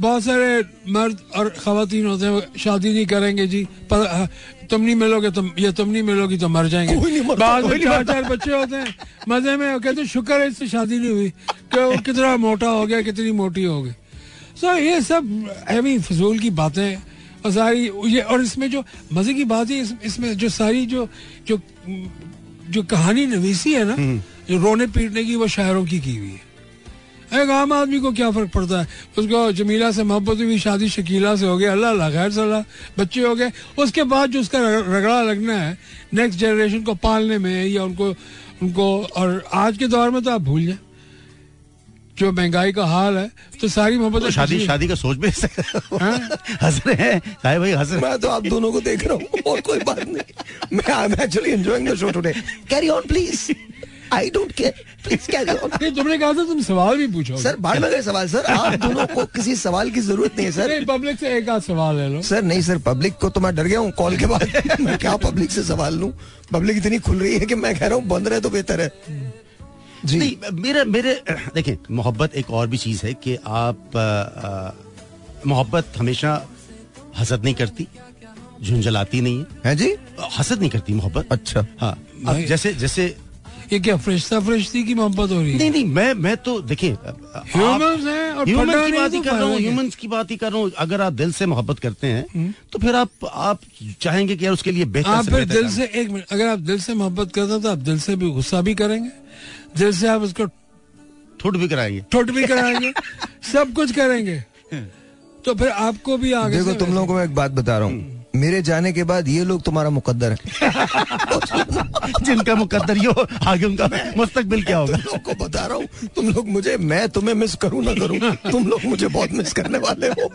बहुत सारे मर्द और खातन होते हैं शादी नहीं करेंगे जी। पर तुम नहीं मिलोगे तुम ये तुम नहीं मिलोगी तो मर जाएँगे। बाद में चार चार बच्चे होते हैं। मज़े में कहते हैं, शुक्र है इससे शादी नहीं हुई। कि वो कितना मोटा हो गया कितनी मोटी हो गई। सो ये सब हैवी फजूल की बातें और सारी ये और इसमें जो मज़े की बात है इस, इसमें जो सारी जो जो जो कहानी नवीसी है ना जो रोने पीटने की वो शायरों की की हुई है। एक आम आदमी को क्या फ़र्क पड़ता है? उसको जमीला से मोहब्बत हुई शादी शकीला से हो गया अल्लाह अल्लाह खैर सलाह बच्चे हो गए। उसके बाद जो उसका रगड़ा लगना है नेक्स्ट जनरेशन को पालने में या उनको उनको और आज के दौर में तो आप भूल जाए। जो महँगाई का हाल है तो सारी मोहब्बत तो शादी शादी का सोच भी हाँ? हंस रहे हैं। साहिब भाई हंस रहे मैं तो आप दोनों को देख रहा हूँ और कोई बात नहीं। मैं I am actually enjoying the show today carry on please I don't care please carry on नहीं तुमने कहा था तुम सवाल भी पूछो। सर बाढ़ में गए सवाल सर आप दोनों को किसी सवाल की ज़रूरत नहीं है सर नहीं पब्लिक से एक आध सवाल ले लो। सर नहीं सर पब्लिक को तो मैं डर गया हूँ कॉल के बाद। मैं क्या पब्लिक से सवाल लूँ? पब्लिक इतनी खुल रही है कि मैं कह रहा हूँ बंद रहे तो बेहतर है। जी। नहीं मेरे मेरे देखें मोहब्बत एक और भी चीज़ है कि आप मोहब्बत हमेशा हसद नहीं करती झुंझलाती नहीं है। है जी? हसद नहीं करती मोहब्बत। अच्छा। हाँ जैसे जैसे ये क्या फरिश्ता फरिश्ती की मोहब्बत हो रही है? नहीं नहीं मैं मैं तो देखिए हैं ह्यूमन की बात तो ही कर रहा हूँ है। ह्यूमंस की बात ही कर रहा हूँ। अगर आप दिल से मोहब्बत करते हैं तो फिर आप आप चाहेंगे कि यार उसके लिए बेहतर आप फिर दिल से एक मिनट अगर आप दिल से मोहब्बत करते हो तो आप दिल से भी गुस्सा भी करेंगे। दिल से आप उसको ठुट भी कराएँगे। ठुट भी कराएँगे सब कुछ करेंगे। तो फिर आपको भी आगे देखो तुम लोगों को मैं एक बात बता रहा हूँ। मेरे जाने के बाद ये लोग तुम्हारा मुकद्दर है। जिनका मुकद्दर यो आगे उनका मुस्तकबिल क्या होगा? तुम लोग को बता रहा हूँ तुम लोग मुझे मैं तुम्हें मिस करूँ ना करूँ तुम लोग मुझे बहुत मिस करने वाले हो।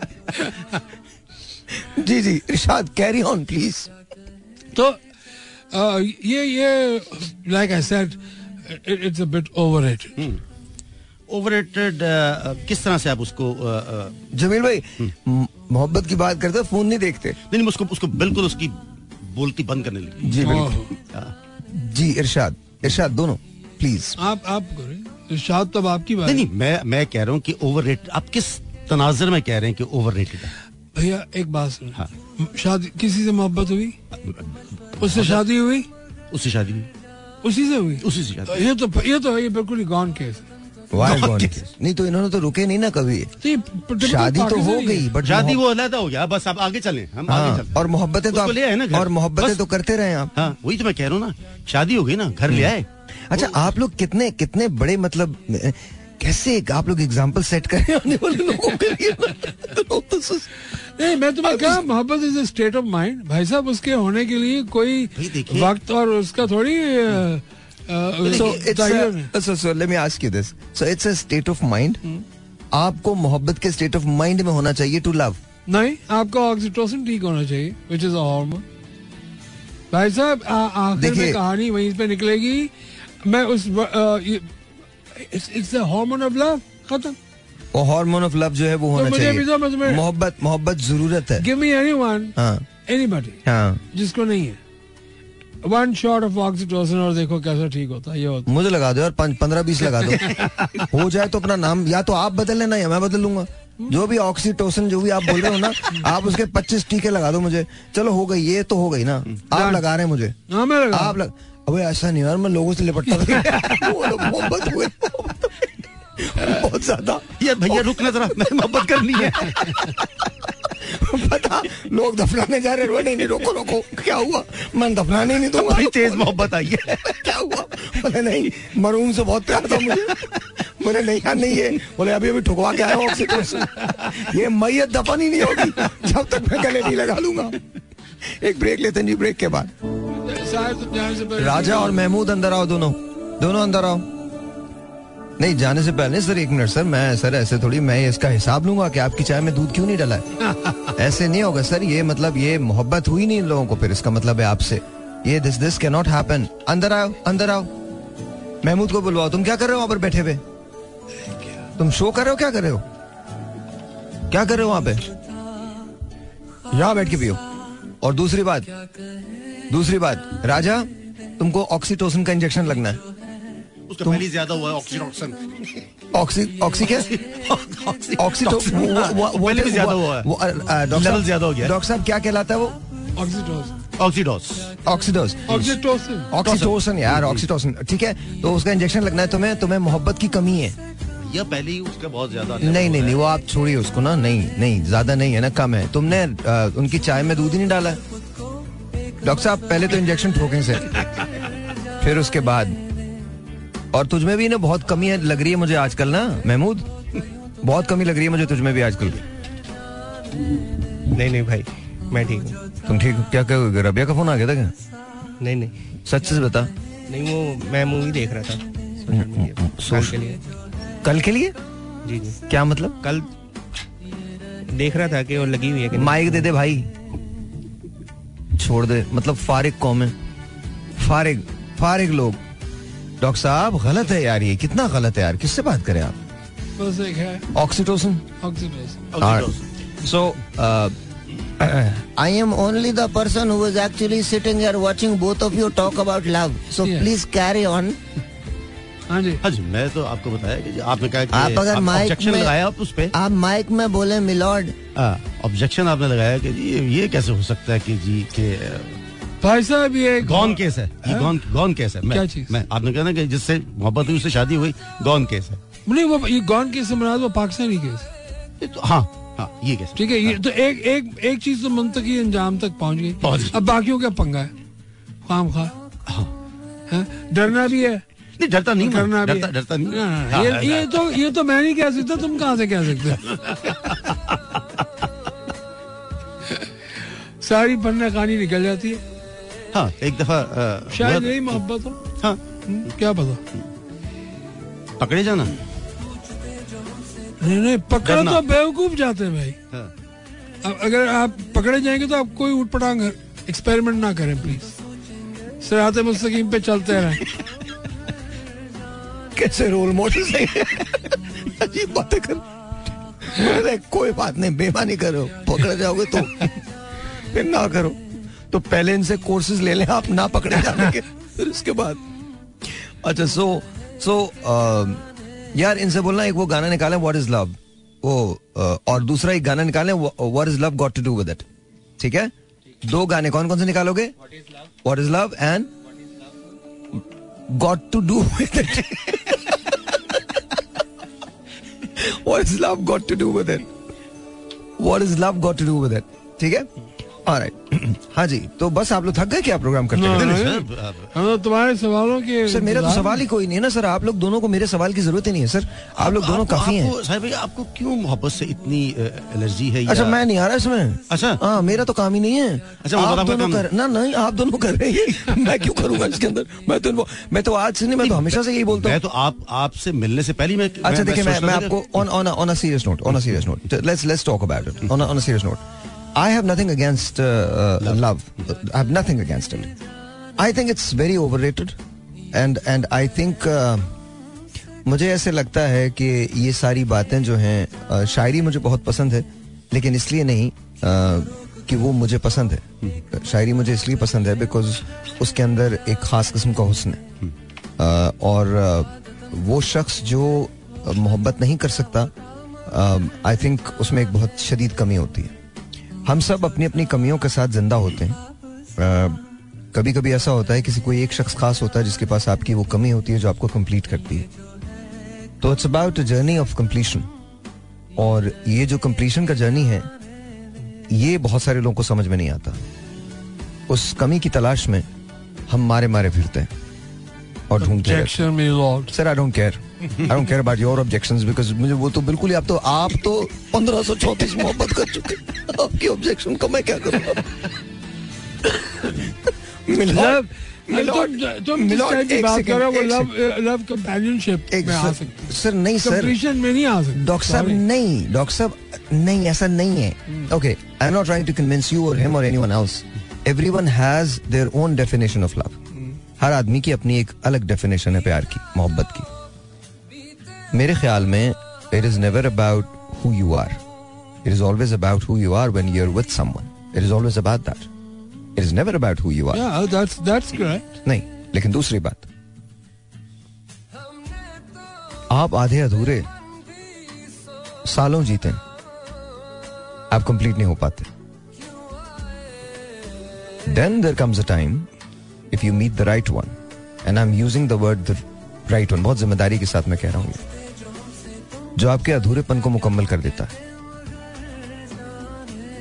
जी जी इरशाद कैरी ऑन प्लीज़ तो ये ये like I said it's a bit overrated overrated किस तरह से आप उसको जमील भाई म- मोहब्बत की बात करते फ़ोन नहीं देखते। नहीं नहीं उसको उसको बिल्कुल उसकी बोलती बंद करने लगी। जी बिल्कुल। हाँ। जी इरशाद। इरशाद दोनों प्लीज़ आप आप करें। इरशाद तो आपकी बात नहीं नहीं मैं मैं कह रहा हूँ कि ओवर आप किस तनाजर में कह रहे हैं कि ओवर है? भैया एक बात सुन। हाँ। शादी किसी से मोहब्बत हुई? उससे शादी हुई? उससे शादी हुई उसी से हुई? उसी से शादी। ये तो ये तो ये बिल्कुल ही गॉन केस है। नहीं तो इन्होंने तो रुके नहीं ना कभी। तो शादी तो हो गई बट शादी वो अलहदा हो गया। बस आप आगे चलें हम आगे हाँ, और मोहब्बतें तो ले आए ना आप और मोहब्बतें तो करते रहे आप। हाँ वही तो मैं कह रहा हूँ ना शादी हो गई ना घर ले आए। अच्छा आप लोग कितने कितने बड़े मतलब कैसे एक आप लोग एग्ज़ाम्पल सेट करें आने वाले लोगों के लिए तो नहीं मैं तुम्हें कहा मोहब्बत is a state of mind भाई साहब उसके होने के लिए कोई देखिए- वक्त और उसका थोड़ी अ, अ, So it's a, so, so let me ask you this. So it's a state of mind. आपको मोहब्बत के स्टेट ऑफ़ माइंड में होना चाहिए टू लव नहीं आपको ऑक्सीटोसिन ठीक होना चाहिए विच इज़ हार्मोन भाई साहब आखिर में देखिए- कहानी वहीं पे निकलेगी। मैं उस इट्स हार्मोन ऑफ़ लव खत्म। और हार्मोन ऑफ़ लव जो है वो होना मुझे चाहिए। मोहब्बत मोहब्बत ज़रूरत है। गिव मी एनीवन एनीबॉडी हाँ। जिसको नहीं है। वन शॉट ऑफ़ ऑक्सीटोसिन और देखो कैसा ठीक होता है ये होता मुझे लगा दो यार पंद्रह बीस लगा दो। हो जाए तो अपना नाम या तो आप बदल लेना या मैं बदल लूँगा। जो भी ऑक्सीटोसिन जो भी आप बोल रहे हो ना आप उसके पच्चीस टीके लगा दो मुझे। चलो हो गई ये तो हो गई ना। आप लगा रहे हैं मुझे। है हाँ मैं लगा आप लग अबे ऐसा नहीं यार मैं लोगों से लिपटता था। मोहब्बत हुए बहुत ज़्यादा। यार भैया रुकना जरा मैं मोहब्बत करनी है। पता लोग दफनाने जा रहे हैं नहीं नहीं रोको रोको। क्या हुआ? मैं दफनाने नहीं दूँगा। बड़ी तेज मोहब्बत आई है। क्या हुआ? बोले नहीं मरूम से बहुत प्यार था मुझे। बोले नहीं यार नहीं है। बोले अभी अभी ठुकवा के आया हूँ ऑक्सीटोसिन ये मैयत दफन ही नहीं होगी। जब तक मैं गले नहीं लगा लूँगा। एक ब्रेक लेते हैं जी ब्रेक के बाद। से पहले राजा और महमूद अंदर आओ दोनों। दोनों अंदर आओ। नहीं जाने से पहले सर एक मिनट सर मैं सर ऐसे थोड़ी मैं इसका हिसाब लूँगा कि आपकी चाय में दूध क्यों नहीं डला है? ऐसे नहीं होगा सर ये मतलब ये मोहब्बत हुई नहीं इन लोगों को फिर इसका मतलब है आपसे। ये this this can not happen अंदर आओ अंदर आओ। महमूद को बुलवाओ तुम क्या कर रहे हो वहाँ पर बैठे हुए? तुम शो कर रहे हो क्या कर रहे हो? क्या कर रहे हो वहाँ पे? यहाँ बैठ के पियो। और दूसरी बात दूसरी बात राजा तुमको ऑक्सीटोसिन का इंजेक्शन लगना है। उसका पहले ज़्यादा हुआ है ऑक्सीटोसिन ऑक्सी ऑक्सी क्या? ऑक्सीटोसिन पहले भी ज़्यादा हुआ है। लेवल ज़्यादा हो गया। डॉक्टर साहब क्या कहलाता है वो? ऑक्सीटोसिन ऑक्सीडोस ऑक्सीडोस ऑक्सीटोसिन ऑक्सीटोसिन यार ऑक्सीटोसिन ठीक है? तो उसका इंजेक्शन लगना है तुम्हें तुम्हें मोहब्बत की कमी है। या पहले ही उसका बहुत ज़्यादा नहीं नहीं नहीं वो आप छोड़िए उसको ना। नहीं नहीं ज़्यादा नहीं है ना कम है। तुमने अ, उनकी चाय में दूध ही नहीं डाला? डॉक्टर साहब पहले तो इंजेक्शन ठोकें से। फिर उसके बाद। और तुझमें भी ना बहुत कमी है लग रही है मुझे आजकल ना महमूद? बहुत कमी लग रही है मुझे तुझमें भी आजकल नहीं नहीं भाई मैं ठीक हूँ। तुम ठीक हो? क्या क्या रबिया का फ़ोन आ गया था क्या? नहीं नहीं। सच से बता। नहीं वो मैं मूवी देख रहा था। सोशल मीडिया के लिए। कल के लिए? जी जी। क्या मतलब? कल देख रहा था कि वो लगी हुई है कि माइक दे दे भाई। छोड़ दे। मतलब फारिग कौम है। फारिग फारिग लोग। डॉक्टर साहब गलत है यार ये। कितना गलत है यार। किससे बात करें आप? बस एक है। Oxytocin oxytocin So, uh, I am only the person who is actually sitting here watching both of you talk about love. So Yeah. please carry on. हाँ जी। हाँ जी मैं तो आपको बताया कि आपने कहा कि आप अगर माइक में- लगाया आप उस पे। आप माइक में बोले मिलॉर्ड. ऑब्जेक्शन आपने लगाया कि जी ये- ये कैसे हो सकता है कि जी के भाई साहब ये गॉन केस है। ये हाँ? गॉन गॉन केस है। मैं क्या चीज़? मैं आपने कहा ना कि जिससे मोहब्बत हुई उससे शादी हुई गॉन केस है। नहीं वो ये गॉन केस से मना वो पाकिस्तानी केस ये तो हाँ हाँ ये केस ठीक है ये तो एक एक एक चीज़ तो मंतकी अंजाम तक पहुँच गई। अब बाकियों का पंगा है। खाम खा। हाँ। डरना भी है। नहीं डरता नहीं भी डरता डरता नहीं। हाँ, हाँ, ये हाँ, ये तो ये तो मैं नहीं कह सकता तुम कहाँ से कह सकते सारी पन्ना कहानी निकल जाती है। हाँ एक दफ़ा शायद यही मोहब्बत हो। हाँ। हम्म, क्या पता? पकड़े जाना। नहीं नहीं पकड़े। तो बेवकूफ़ जाते हैं भाई। हाँ। अब अगर आप पकड़े जाएँगे तो आप कोई उठ पटांग एक्सपेरिमेंट ना करें प्लीज़ सिरात मुस्तकीम पे चलते रहें। कैसे रोल मॉडल से अजीब बातें कर। अरे कोई बात नहीं बेमानी करो। पकड़ जाओगे तो। फिर ना करो। तो पहले इनसे कोर्सेज ले लें आप ना पकड़े जाने के फिर उसके बाद अच्छा सो सो यार इनसे बोलना एक वो गाना निकालें व्हाट इज़ लव वो uh, और दूसरा एक गाना निकालें what is love got to do with it ठीक है दो गाने कौन कौन से निकालोगे what is love and got to do with it? what is love got to do with it? What is love got to do with it? ठीक है. हाँ जी तो बस आप लोग थक गए क्या प्रोग्राम करते सर, तो तुम्हारे सवालों के सर मेरा तो सवाल ही कोई नहीं है ना सर आप लोग दोनों को मेरे सवाल की ज़रूरत ही नहीं है सर। आप लोग दोनों काफ़ी हैं। साहिब भाई आपको क्यों मोहब्बत से इतनी एलर्जी है अच्छा मैं नहीं आ रहा इसमें। अच्छा। हाँ मेरा तो काम ही नहीं है। अच्छा, आप दोनों कर ना नहीं आप दोनों कर रहे हैं। मैं क्यों करूँगा इसके अंदर? मैं तो मैं तो आज से नहीं मैं तो हमेशा से यही बोलता हूँ। तो आप आपसे मिलने से पहले मैं अच्छा देखिए मैं आपको on on on a serious note on a serious note let's let's talk about it on on a serious note I have nothing against love I have nothing against it I think it's very overrated and and I think मुझे ऐसे लगता है कि ये सारी बातें जो हैं uh, शायरी मुझे बहुत पसंद है लेकिन इसलिए नहीं uh, कि वो मुझे पसंद है। शायरी मुझे इसलिए पसंद है बिकॉज़ उसके अंदर एक खास किस्म का हुसन है। uh, और वो शख्स जो मोहब्बत नहीं कर सकता आई थिंक उसमें एक बहुत शदीद कमी होती है। हम सब अपनी अपनी कमियों के साथ ज़िंदा होते हैं। कभी कभी ऐसा होता है किसी कोई एक शख्स खास होता है जिसके पास आपकी वो कमी होती है जो आपको कंप्लीट करती है। तो it's about journey of completion और ये जो कंप्लीशन का जर्नी है, ये बहुत सारे लोगों को समझ में नहीं आता। उस कमी की तलाश में हम मारे मारे फिरते हैं। और ढूंढते हैं. Sir I don't care I don't care about your objections because मुझे वो तो बिल्कुल ही आप तो आप तो पंद्रह सौ चौतीस मोहब्बत कर चुके हैं। आपकी ऑब्जेक्शन को मैं क्या करूँगा Love- तुम तुम जिस टाइप की बात कर रहे हो? वो लव लव कंपेनियनशिप एक में आ सर, सकती सर नहीं सर कंप्लीशन में नहीं आ सकती डॉक्टर साहब. नहीं डॉक्टर साहब नहीं ऐसा नहीं है। Okay I am not trying to convince you और हिम और anyone else everyone has their own definition of love हर आदमी की अपनी एक अलग डेफिनेशन है प्यार की मोहब्बत की। मेरे ख्याल में it is never about who you are it is always about who you are when you are with someone it is always about that it is never about who you are that's that's correct. नहीं लेकिन दूसरी बात। आप आधे अधूरे सालों जीते हैं, आप कंप्लीट नहीं हो पाते। Then there comes a time if you meet the right one and I am using the word the right one बहुत ज़िम्मेदारी के साथ मैं कह रहा हूँ जो आपके अधूरेपन को मुकम्मल कर देता है।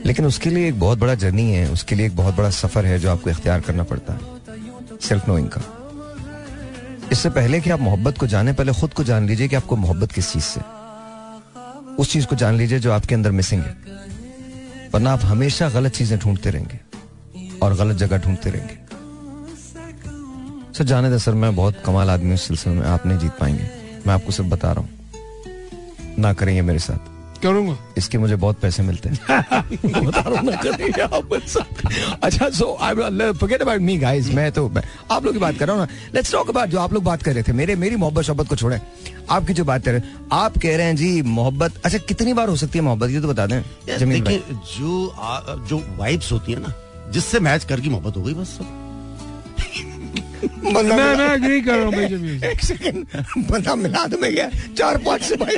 लेकिन उसके लिए एक बहुत बड़ा जर्नी है, उसके लिए एक बहुत बड़ा सफ़र है जो आपको इख्तियार करना पड़ता है। सेल्फ नोइंग का। इससे पहले कि आप मोहब्बत को जाने, पहले खुद को जान लीजिए कि आपको मोहब्बत किस चीज़ से। उस चीज़ को जान लीजिए जो आपके अंदर मिसिंग है। वरना आप हमेशा गलत चीज़ें ढूंढते रहेंगे। और गलत जगह ढूंढते रहेंगे। सर जाने दे सर मैं बहुत कमाल आदमी हूँ इस सिलसिले में आप नहीं जीत पाएँगे। मैं आपको सिर्फ़ बता रहा हूँ ना करेंगे मेरे साथ। करूँगा? इसके मुझे बहुत पैसे मिलते हैं। बता रहा हूँ ना करेंगे आप मेरे साथ। अच्छा so forget about me guys मैं तो मैं, आप लोग की बात कर रहा हूँ ना। लेट्स टॉक अबाउट जो आप लोग बात कर रहे थे मेरे मेरी मोहब्बत शोहब्बत को छोड़े। आपकी जो बात कर रहे हैं आप कह रहे हैं जी मोहब्बत अच्छा कितनी बार हो सकती है मोहब्बत? ये तो बता दें ज़मीन जो आ, जो वाइब्स होती है ना जिससे मैच करके मोहब्बत हो गई बस। सब बंदा मैं मैं एग्री कर रहा हूँ भाई जमील एक सेकंड बंदा मिलाद में गया चार पाँच से भाई।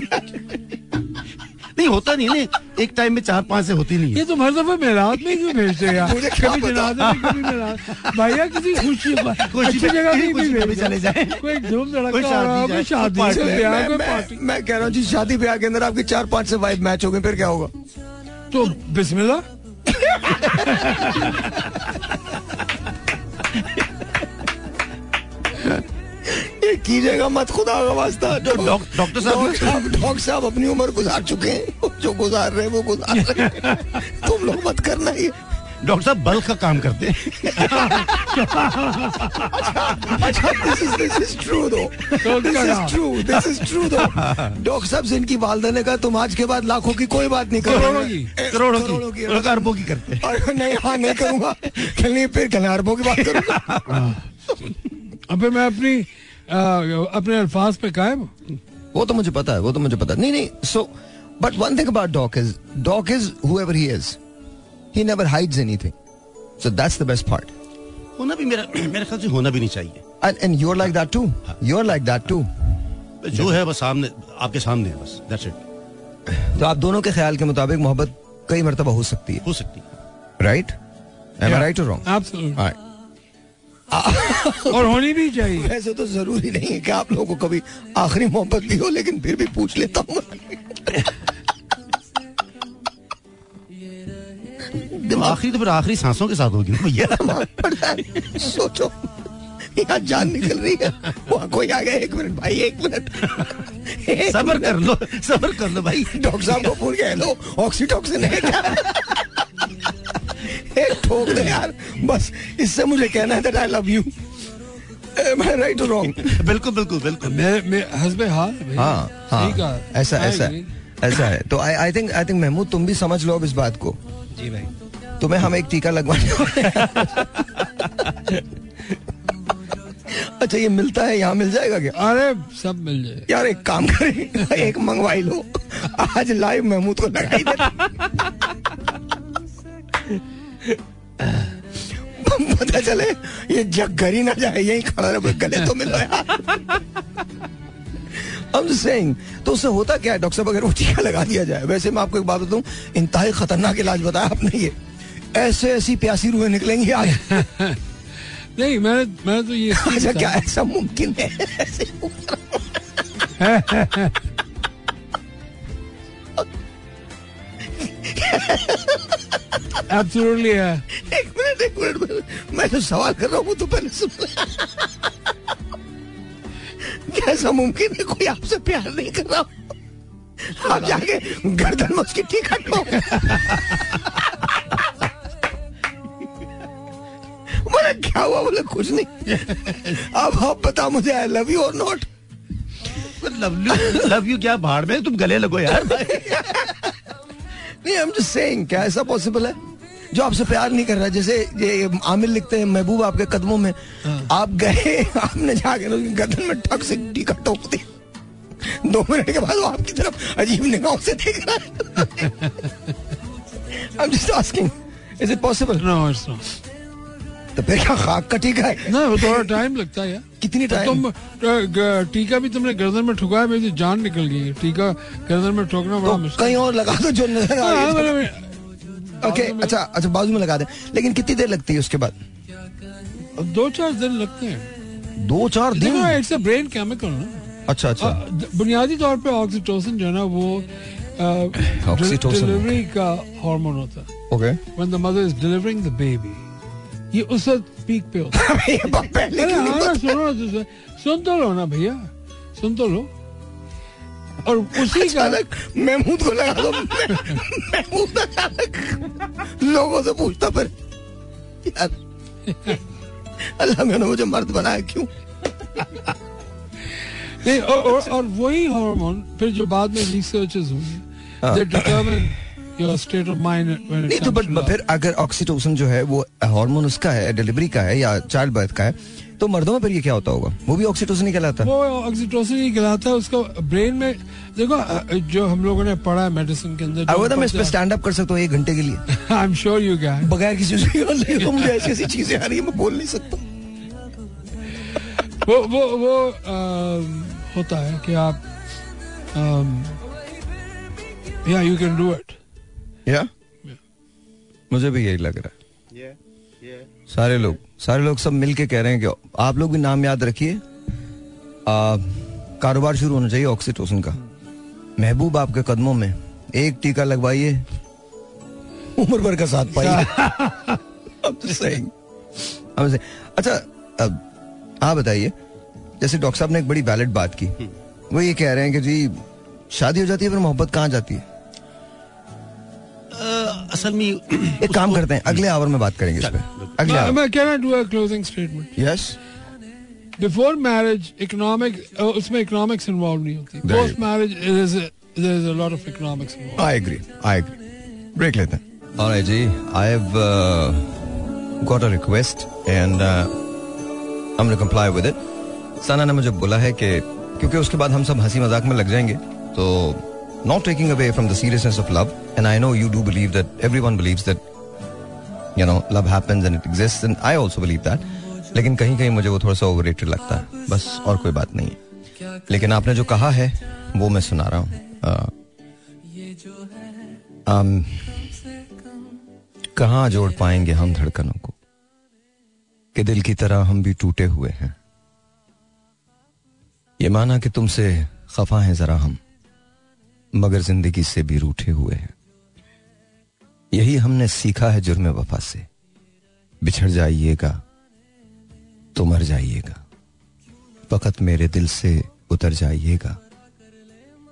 नहीं होता नहीं नहीं एक टाइम में चार पाँच से होती नहीं है। ये तुम हर दफ़ा मेरात में क्यों भेजते यार? मुझे कभी पता? जनाजे में कभी भैया किसी खुशी खुशी अच्छी जगह नहीं भी। चले जाएँ। कोई धूम धड़का शादी कोई ब्याह मैं, कोई पार्टी मैं कह रहा हूँ जी शादी ब्याह के अंदर आपकी चार पाँच से वाइब मैच हो गए फिर क्या होगा? तो बिस्मिल्लाह। ये कीजिएगा मत खुदा का वास्ता। जो डॉक्टर साहब- डॉक्टर साहब अपनी उम्र गुजार चुके हैं जो गुजार रहे हैं वो गुजार रहे तुम लोग मत करना ये। डॉक्टर साहब बल्क का काम करते हैं। अच्छा this is this is true though this is true this is true though doctor साहब से इनकी वालदा ने कहा तुम आज के बाद लाखों की कोई बात नहीं करोगे। करोड़ों की। करोड़ों की अरबों की करते नहीं हाँ नहीं करूँगा। फिर अरबों की बात करूँगा। अबे मैं अपनी अपने अल्फाज पे कायम? वो तो मुझे पता है वो तो मुझे पता नहीं नहीं so but one thing about Doc is Doc is however he is he never hides anything so that's the best part होना भी मेरा मेरे ख्याल से होना भी नहीं चाहिए। And and you're like that too. you're like that too. जो है बस सामने आपके सामने है बस। दैट्स इट तो आप दोनों के ख्याल के मुताबिक मोहब्बत कई मरतबा हो सकती है। हो सकती है। राइट एम आई राइट और रॉन्ग Absolutely. और होनी भी चाहिए। वैसे तो ज़रूरी नहीं है कि आप लोगों को कभी आखिरी मोहब्बत भी हो लेकिन फिर भी पूछ लेता हूँ। आखिरी तो फिर आखिरी सांसों के साथ होगी। ना भैया दिमाग पड़ता है। सोचो यहाँ जान निकल रही है। वहाँ कोई आ गया एक मिनट भाई एक मिनट। सबर कर लो सबर कर लो भाई। डॉक्टर साहब को फ़ोन किया हेलो ऑक्सीटॉक्सिन है क्या? ठोक दे यार। बस इससे मुझे कहना है that I love you right wrong बिल्कुल बिल्कुल बिल्कुल। मैं मैं हस्बे हाल हाँ हाँ। ऐसा ऐसा ऐसा है। तो I I think I think Mahmood तुम भी समझ लो अब इस बात को। जी भाई। तुम्हें हम एक टीका लगवाने अच्छा ये मिलता है? यहाँ मिल जाएगा क्या? अरे सब मिल जाए यार एक काम करें। एक मंगवाई लो। आज लाइव महमूद को लगाई दे। पता चले ये जग घर ही ना जाए यही खड़ा रहे गले तो मिलो यार I'm saying, तो उससे होता क्या है? डॉक्टर साहब अगर वो टीका लगा दिया जाए वैसे मैं आपको एक बात बताऊँ इंतहाई खतरनाक इलाज बताया आपने ये। ऐसे ऐसी प्यासी रूहें निकलेंगी आज। नहीं मैं मैंने तो ये अच्छा क्या ऐसा मुमकिन है? है एक मिनट एक मिनट मैं- जो सवाल कर रहा हूँ तो पहले सुन ऐसा मुमकिन है कोई आपसे प्यार नहीं कर रहा आप जाके गर्दन में उसकी टिकट लो बोले क्या हुआ? बोले कुछ नहीं। अब आप बता मुझे आई लव यू और not love you love you क्या? भाड़ में तुम गले लगो यार। नहीं हम जो जस्ट सेइंग क्या ऐसा पॉसिबल है? जो आपसे प्यार नहीं कर रहा जैसे ये आमिर लिखते हैं महबूब आपके कदमों में आप गए आपने जाके गर्दन में ठक से टीका टोक दी दो मिनट के बाद वो आपकी तरफ़ अजीब निगाहों से देख रहा है। I am just asking is it possible no it's not तो फिर क्या खाक का टीका है? ना वो थोड़ा टाइम लगता है यार। कितनी टाइम तुम टीका भी तुमने गर्दन में ठुकाया मेरी तो जान निकल गई टीका गर्दन में ठोकना बड़ा तो मुश्किल कहीं और लगा दो जो नज़र हाँ, ओके अच्छा अच्छा बाजू में लगा दे। लेकिन कितनी देर लगती है उसके बाद? दो चार दिन लगते हैं। दो चार दिन? इट्स अ ब्रेन केमिकल ना। अच्छा अच्छा। बुनियादी तौर पे ऑक्सीटोसिन जो है ना वो Oxytocin. डिलीवरी का हार्मोन होता है। Okay when the mother is delivering the baby ये उस वक्त पीक पे होता है पहले क्यों नहीं हाँ सुनो तो सुन। तो लो ना भैया सुन तो लो। और उसी का महमूद को लगा दो। मैं- महमूद अचानक लोगों से पूछता पर यार अल्लाह मैंने मुझे मर्द बनाया क्यों? नहीं और, और, और वही हार्मोन फिर जो बाद में researches determine your state of mind when it नहीं तो बट फिर अगर ऑक्सीटोसिन जो है वो हार्मोन उसका है डिलीवरी का है या चाइल्ड बर्थ का है तो मर्दों में फिर ये क्या होता होगा? वो भी ऑक्सीटोसिन ही कहलाता है। वो ऑक्सीटोसिन ही कहलाता है उसका ब्रेन में देखो जो हम लोगों ने पढ़ा है मेडिसिन के अंदर अब मैं इस पे स्टैंड अप कर सकता हूँ एक घंटे के लिए। I am sure you can बगैर किसी चीज़ तो मुझे ऐसी ऐसी चीज़ें आ रही है मैं बोल नहीं सकता। वो वो वो होता है कि आप या यू कैन डू इट या मुझे भी यही लग रहा है। सारे लोग सारे लोग सब मिलके कह रहे हैं कि आप लोग भी नाम याद रखिए। कारोबार शुरू होना चाहिए ऑक्सीटोसिन का। महबूब आपके कदमों में एक टीका लगवाइए। उम्र भर का साथ पाइए। just अच्छा अब आप बताइए जैसे डॉक्टर साहब ने एक बड़ी वैलिड बात की। वो ये कह रहे हैं कि जी शादी हो जाती है फिर मोहब्बत कहाँ जाती है? असल में एक काम करते हैं अगले आवर में बात करेंगे इस पे। अगले hour can I do a closing statement yes before marriage economic उसमें इकोनॉमिक्स इन्वॉल्व नहीं होती. Post marriage there is a lot of economics involve I agree I agree break लेते हैं। Alright ji I have got a request and I am comply with it Sana ने मुझे बोला है कि क्योंकि उसके बाद हम सब हँसी मज़ाक में लग जाएँगे तो not taking away from the seriousness of love and I know you do believe that everyone believes that you know love happens and it exists and I also believe that लेकिन कहीं कहीं मुझे वो थोड़ा सा ओवररेटेड लगता है बस और कोई बात नहीं लेकिन आपने जो कहा है वो मैं सुना रहा हूँ कहाँ जोड़ पाएँगे हम धड़कनों को कि दिल की तरह हम भी टूटे हुए हैं ये माना कि तुमसे खफा हैं जरा हम मगर ज़िंदगी से भी रूठे हुए हैं। यही हमने सीखा है जुर्म वफा से। बिछड़ जाइएगा तो मर जाइएगा। फकत मेरे दिल से उतर जाइएगा।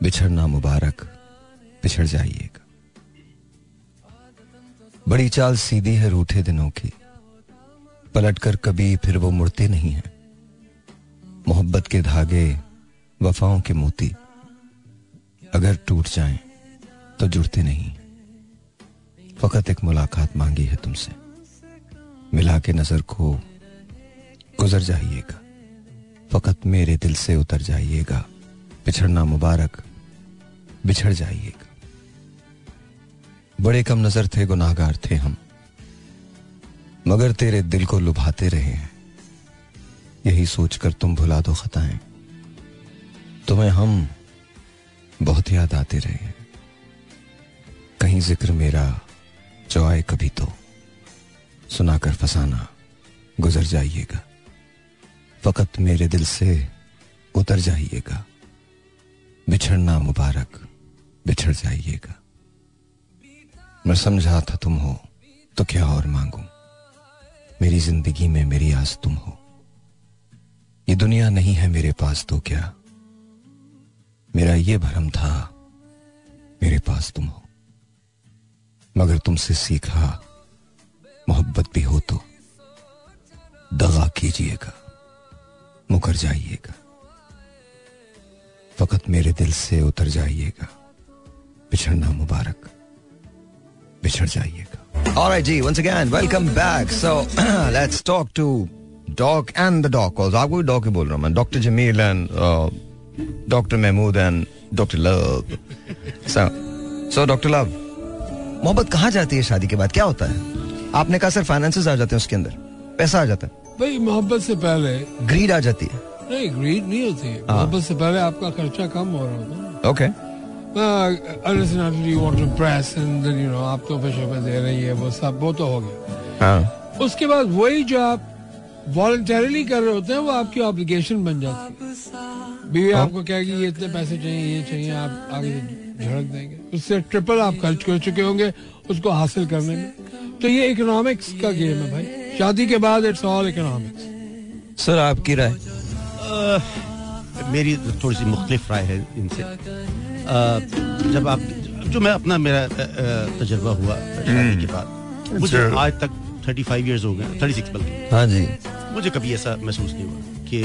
बिछड़ना मुबारक, बिछड़ जाइएगा। बड़ी चाल सीधी है रूठे दिनों की। पलटकर कभी फिर वो मुड़ते नहीं हैं। मोहब्बत के धागे, वफाओं के मोती। अगर टूट जाएँ तो जुड़ते नहीं। फकत एक मुलाकात मांगी है तुमसे। मिला के नज़र को गुजर जाइएगा। फकत मेरे दिल से उतर जाइएगा। बिछड़ना मुबारक, बिछड़ जाइएगा। बड़े कम नज़र थे, गुनाहगार थे हम। मगर तेरे दिल को लुभाते रहे हैं। यही सोचकर तुम भुला दो खताएँ। तुम्हें हम बहुत याद आते रहे हैं। कहीं ज़िक्र मेरा जो आए कभी तो। सुनाकर फसाना गुजर जाइएगा। फकत मेरे दिल से उतर जाइएगा। बिछड़ना मुबारक, बिछड़ जाइएगा। मैं समझा था तुम हो तो क्या और मांगू? मेरी ज़िंदगी में मेरी आस तुम हो। ये दुनिया नहीं है मेरे पास तो क्या? मेरा ये भरम था, मेरे पास तुम हो। मगर तुमसे सीखा, मोहब्बत भी हो तो दगा कीजिएगा, मुकर जाइएगा। फकत मेरे दिल से उतर जाइएगा, बिछड़ना मुबारक, बिछड़ जाइएगा। जी uh, Mahmood Dr. Love. So so Dr. Love मोहब्बत कहाँ जाती है शादी के बाद? क्या होता है? आपने कहा सर फाइनेंसेस आ जाते हैं उसके अंदर। पैसा आ जाता है। भाई मोहब्बत से पहले ग्रीड आ जाती है। नहीं ग्रीड नहीं होती। है। मोहब्बत से पहले आपका खर्चा कम हो रहा होता है। ओके एंड आप तो पैसे दे रही है वो सब वो तो हो गया। हाँ। उसके बाद वही जो आप वॉलंटरली कर रहे होते हैं वो आपकी ऑब्लिगेशन बन जाती है। बीवी आपको कहेगी ये इतने पैसे चाहिए ये चाहिए आप आगे झड़क देंगे। उससे ट्रिपल आप खर्च कर चुके होंगे उसको हासिल करने में। तो ये इकोनॉमिक्स का गेम है भाई। शादी के बाद इट्स ऑल इकोनॉमिक्स सर आपकी राय? मेरी थोड़ी सी मुख्तलिफ़ राय है इनसे। जब आप जो मैं अपना मेरा तजर्बा हुआ शादी के बाद मुझे आज तक थर्टी फाइव ईयर्स हो गए थर्टी सिक्स बल्कि। हाँ जी। मुझे कभी ऐसा महसूस नहीं हुआ कि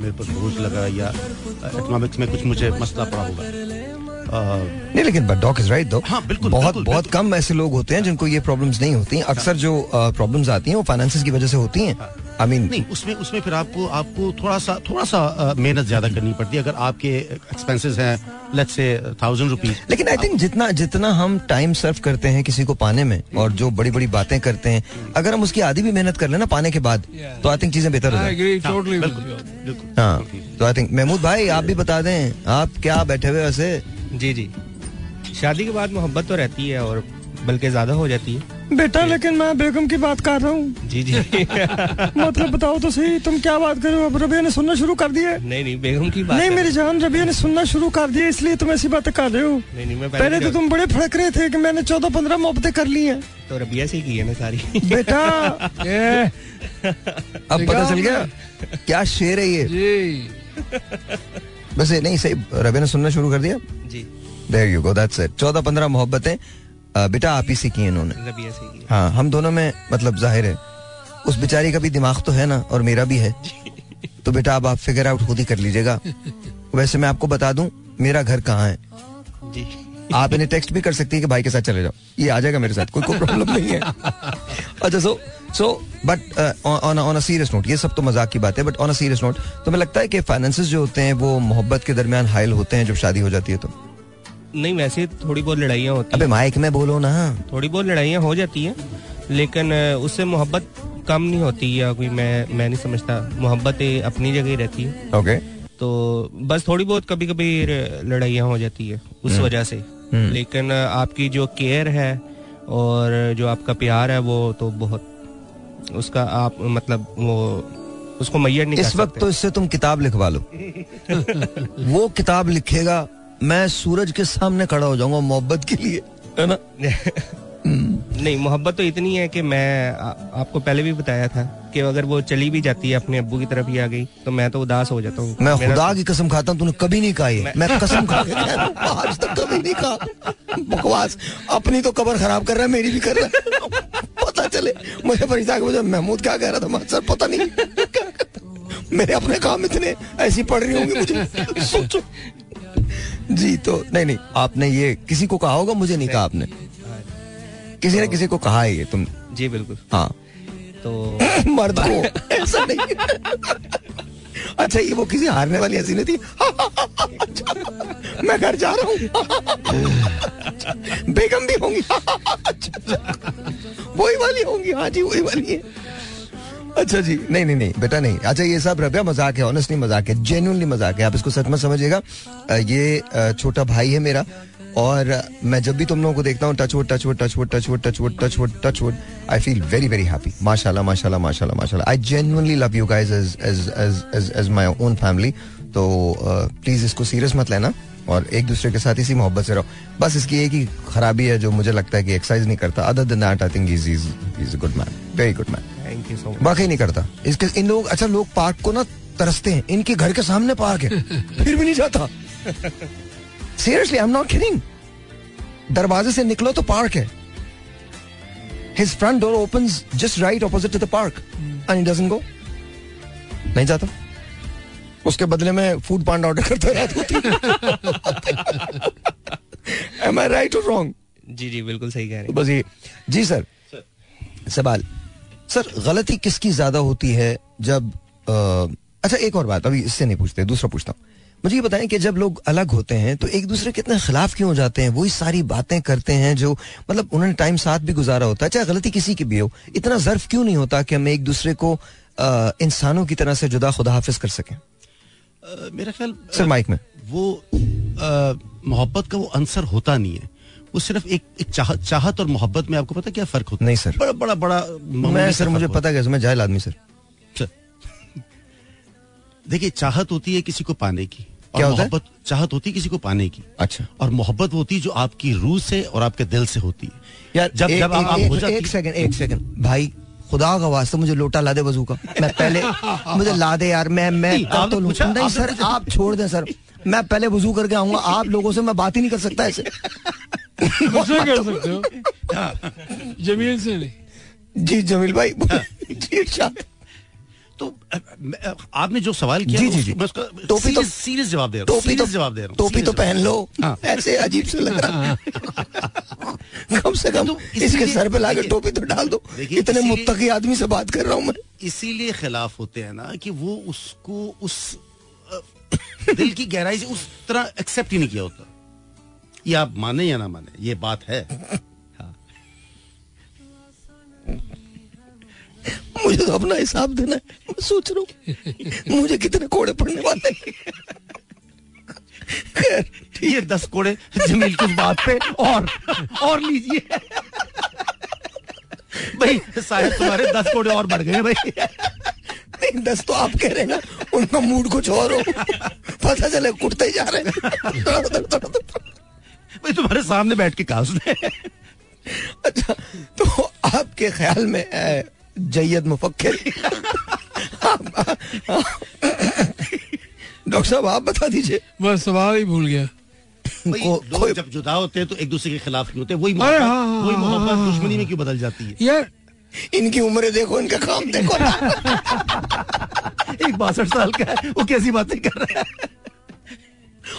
मेरे पर बोझ लगा या इकोनॉमिक्स में कुछ मुझे मसला पड़ा होगा। नहीं लेकिन बट डॉक इज़ राइट दो हाँ, बिल्कुल, बहुत बिल्कुल, बहुत बिल्कुल। कम ऐसे लोग होते हैं जिनको ये प्रॉब्लम्स नहीं होती। अक्सर जो प्रॉब्लम्स आती हैं वो फाइनेंस की वजह से होती हैं। आई मीन नहीं उसमें उसमें फिर आपको आपको थोड़ा सा थोड़ा सा मेहनत ज़्यादा करनी पड़ती है। अगर आपके एक्सपेंसेस हैं लेट्स से थाउज़ेंड रुपीज़ लेकिन आई थिंक जितना जितना हम टाइम सर्व करते हैं किसी को पाने में और जो बड़ी बड़ी बातें करते हैं अगर हम उसकी आधी भी मेहनत कर लेना पाने के बाद तो आई थिंक चीज़ें बेहतर हो I जाएँगी agree totally with बिल्कुल you. बिल्कुल। हाँ तो आई थिंक महमूद भाई आप भी बता दें आप क्या बैठे हुए वैसे? जी जी। शादी के बाद मोहब्बत तो रहती है और बल्कि ज़्यादा हो जाती है। बेटा लेकिन मैं बेगम की बात कर रहा हूँ। जी जी। मतलब बताओ तो सही तुम क्या बात कर रहे हो? अब रबिया ने सुनना शुरू कर दिया। नहीं नहीं बेगम की बात नहीं मेरी जान रबिया ने सुनना शुरू कर दिया इसलिए तुम ऐसी बातें कर रहे हो। नहीं नहीं मैं पहले तो तुम बड़े फड़क रहे थे कि मैंने चौदह पंद्रह मोहब्बतें कर ली हैं। तो रबिया से की है ना सारी। बेटा। अब पता चल गया? क्या शेर है ये? जी। वैसे नहीं सही रबिया ने सुनना शुरू कर दिया। जी। There you go that's it चौदह पंद्रह मोहब्बतें। बेटा आप ही से की इन्होंने। रबिया से ही। की है। हम दोनों में मतलब ज़ाहिर है उस बेचारी का भी दिमाग तो है ना और मेरा भी है। तो बेटा अब आप फिगर आउट खुद ही कर लीजिएगा। वैसे मैं आपको बता दूँ मेरा घर कहाँ है? आप इन्हें टेक्स्ट भी कर सकती है कि भाई के साथ चले जाओ। ये आ जाएगा मेरे साथ कोई कोई प्रॉब्लम नहीं है। अच्छा so so but on on a serious note ये सब तो मज़ाक की बात है but on a serious note तो मैं लगता है कि फाइनेंसेस जो होते हैं वो मोहब्बत के दरमियान हाइल होते हैं जब शादी हो जाती है तो? नहीं वैसे थोड़ी बहुत लड़ाइयाँ होती अबे माइक में बोलो ना। थोड़ी बहुत लड़ाइयाँ हो जाती हैं लेकिन उससे मोहब्बत कम नहीं होती या कोई मैं मैं नहीं समझता। मोहब्बत अपनी जगह ही रहती है। ओके। तो बस थोड़ी बहुत कभी कभी लड़ाइयाँ हो जाती है उस वजह से। लेकिन आपकी जो केयर है और जो आपका प्यार है वो तो बहुत उसका आप मतलब वो उसको मैयर नहीं इस वक्त तो इससे तुम किताब लिखवा लो। वो किताब लिखेगा मैं सूरज के सामने खड़ा हो जाऊँगा मोहब्बत के लिए है ना? नहीं मोहब्बत तो इतनी है कि मैं आ, आपको पहले भी बताया था कि अगर वो चली भी जाती है अपने अब्बू की तरफ़ ही आ गई तो मैं तो उदास हो जाता हूँ। मैं खुदा की कसम खाता हूँ तूने कभी नहीं कहा ये मैं कसम खा के आज तक कभी नहीं कहा बकवास। अपनी तो कबर खराब कर रहा है मेरी भी कर रहा है। पता चले मुझे फरीदा के मुझे महमूद क्या कह रहा था मैं, सर पता नहीं। मेरे अपने काम इतने ऐसी पड़ रही होंगी मुझे। सोचो। जी तो नहीं नहीं आपने ये किसी को कहा होगा मुझे नहीं कहा आपने। किसी ने किसी को कहा है ये तुम जी बिल्कुल। हाँ। तो मर्द को ऐसा नहीं। अच्छा ये वो किसी हारने वाली हँसी नहीं थी? मैं घर जा रहा हूँ। बेगम भी होंगी। वही वाली होंगी हाँ जी वही वाली है। अच्छा जी, नहीं नहीं नहीं, बेटा नहीं। अच्छा ये सब रबिया मज़ाक है ऑनेस्टली मज़ाक है जेन्युइनली मज़ाक है। आप इसको सच में समझिएगा। ये छोटा भाई है मेरा, और मैं जब भी तुम लोगों को देखता हूँ touch wood touch wood touch wood touch wood touch wood touch wood touch wood I feel very very happy माशाल्लाह माशाल्लाह माशाल्लाह माशाल्लाह। I genuinely love you guys as as as as own family तो प्लीज़ इसको serious मत लेना। और एक दूसरे के साथ इसी मोहब्बत से रहो। बस इसकी एक ही खराबी है जो मुझे लगता है कि एक्सरसाइज नहीं करता। Other than that I think is is is a good man very good man thank you so much वाकई नहीं करता। इसके इन लोग अच्छा लोग पार्क को ना तरसते हैं। इनके घर के सामने पार्क है। फिर भी नहीं जाता। Seriously I am not kidding दरवाजे से निकलो तो पार्क है। His front door opens just right opposite to the park and he doesn't go नहीं जाता। उसके बदले में फ़ूड पांड ऑर्डर करता रहता एम आई राइट और रॉन्ग जी जी बिल्कुल सही कह रहे हैं। बस ये। जी सर। सवाल। सर गलती किसकी ज़्यादा होती है जब अ, अच्छा एक और बात अभी इससे नहीं पूछते दूसरा पूछता हूँ। मुझे ये बताएँ कि जब लोग अलग होते हैं तो एक दूसरे के इतने खिलाफ क्यों हो जाते हैं? वही सारी बातें करते हैं जो मतलब उन्होंने टाइम साथ भी गुजारा होता है चाहे गलती किसी की भी हो इतना जर्फ क्यों नहीं होता कि हम एक दूसरे को इंसानों की तरह से जुदा खुदा हाफिज कर सकें? मेरा ख्याल सर माइक में। वो मोहब्बत का वो अंसर होता नहीं है। वो सिर्फ़ एक, एक चाहत चाहत और मोहब्बत में आपको पता क्या फ़र्क होता है? नहीं सर। बड़ा बड़ा बड़ा मैं सर मुझे पता कैसे मैं जाहिल आदमी सर। देखिए चाहत होती है किसी को पाने की क्या? मोहब्बत चाहत होती है किसी को पाने की। अच्छा। और मोहब्बत होती है जो आपकी रूह से और आपके दिल से होती है। यार जब जब आप, एक सेकंड एक सेकंड। भाई खुदा का वास्ता मुझे लोटा ला दे वज़ू का। मैं पहले मुझे ला दे यार मैं मैं कर तो लूटा नहीं सर आप छोड़ दें सर। मैं पहले वज़ू करके आऊँगा आप लोगों से मैं बात ही नहीं कर सकता ऐसे। मुझसे कर सकते हो। जमील से नहीं। जी जमील भाई। जी इरशाद तो आपने जो सवाल किया जी, जी, जी। टोपी तो- सीरियस जवाब दे रहा हूँ टोपी तो जवाब दे रहा हूँ टोपी तो पहन लो। ऐसे अजीब से लग रहा है। कम से कम तो इसके सर पे लाके टोपी तो डाल दो। इतने मुत्तकी आदमी से बात कर रहा हूँ मैं। इसीलिए खिलाफ होते हैं ना कि वो उसको उस दिल की गहराई से उस तरह एक्सेप्ट ही नहीं किया होता। ये आप माने या ना माने ये बात है। मुझे तो अपना हिसाब देना है। मैं सोच रहा हूँ मुझे कितने कोड़े पड़ने वाले खैर ये दस कोड़े जमील की बात पे और और लीजिए। भाई शायद तुम्हारे दस कोड़े और बढ़ गए भाई। नहीं दस तो आप कह रहे हैं ना उनका मूड कुछ और हो। पता चले कुटते ही जा रहे हैं। भाई तुम्हारे सामने बैठ के कहा उसने अच्छा तो आपके ख्याल में जैयद मुफक्किर डॉक्टर साहब आप बता दीजिए। मैं सवाल ही भूल गया। को- जब जुदा होते हैं तो एक दूसरे के खिलाफ क्यों होते हैं वही मोहब्बत हाँ, हाँ, वही हाँ, मोहब्बत दुश्मनी में क्यों बदल जाती है? यार। इनकी उम्र देखो इनका काम देखो। एक बासठ साल का है वो कैसी बातें कर रहा है?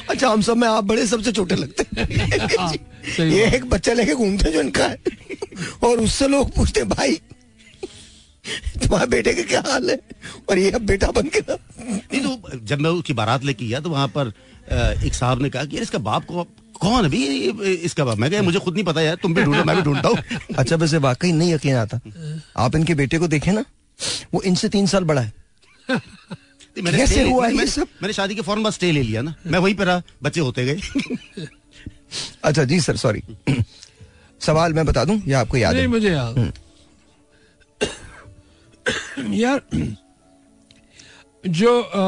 अच्छा हम सब में आप बड़े सबसे छोटे लगते हैं। हाँ, ये एक बच्चा लेके घूमते जो इनका है। और उससे लोग पूछते भाई तुम्हारे बेटे का क्या हाल है? और ये अब बेटा बन के ना नहीं तो जब मैं उसकी बारात लेके गया तो वहाँ पर एक साहब ने कहा कि इसका बाप को कौन है? ये- इसका बाप। मैं कहा मुझे खुद नहीं पता यार तुम भी ढूंढो मैं भी ढूंढता हूँ। अच्छा वैसे वाकई नहीं यकीन आता। आप इनके बेटे को देखें ना वो इनसे तीन साल बड़ा है। तो मैंने कैसे हुआ ये सब? मैंने शादी के फ़ौरन बाद स्टे ले लिया ना। मैं वहीं पे रहा बच्चे होते गए। अच्छा जी सर सॉरी सवाल मैं बता दूँ या आपको याद नहीं है मुझे याद यार जो अ,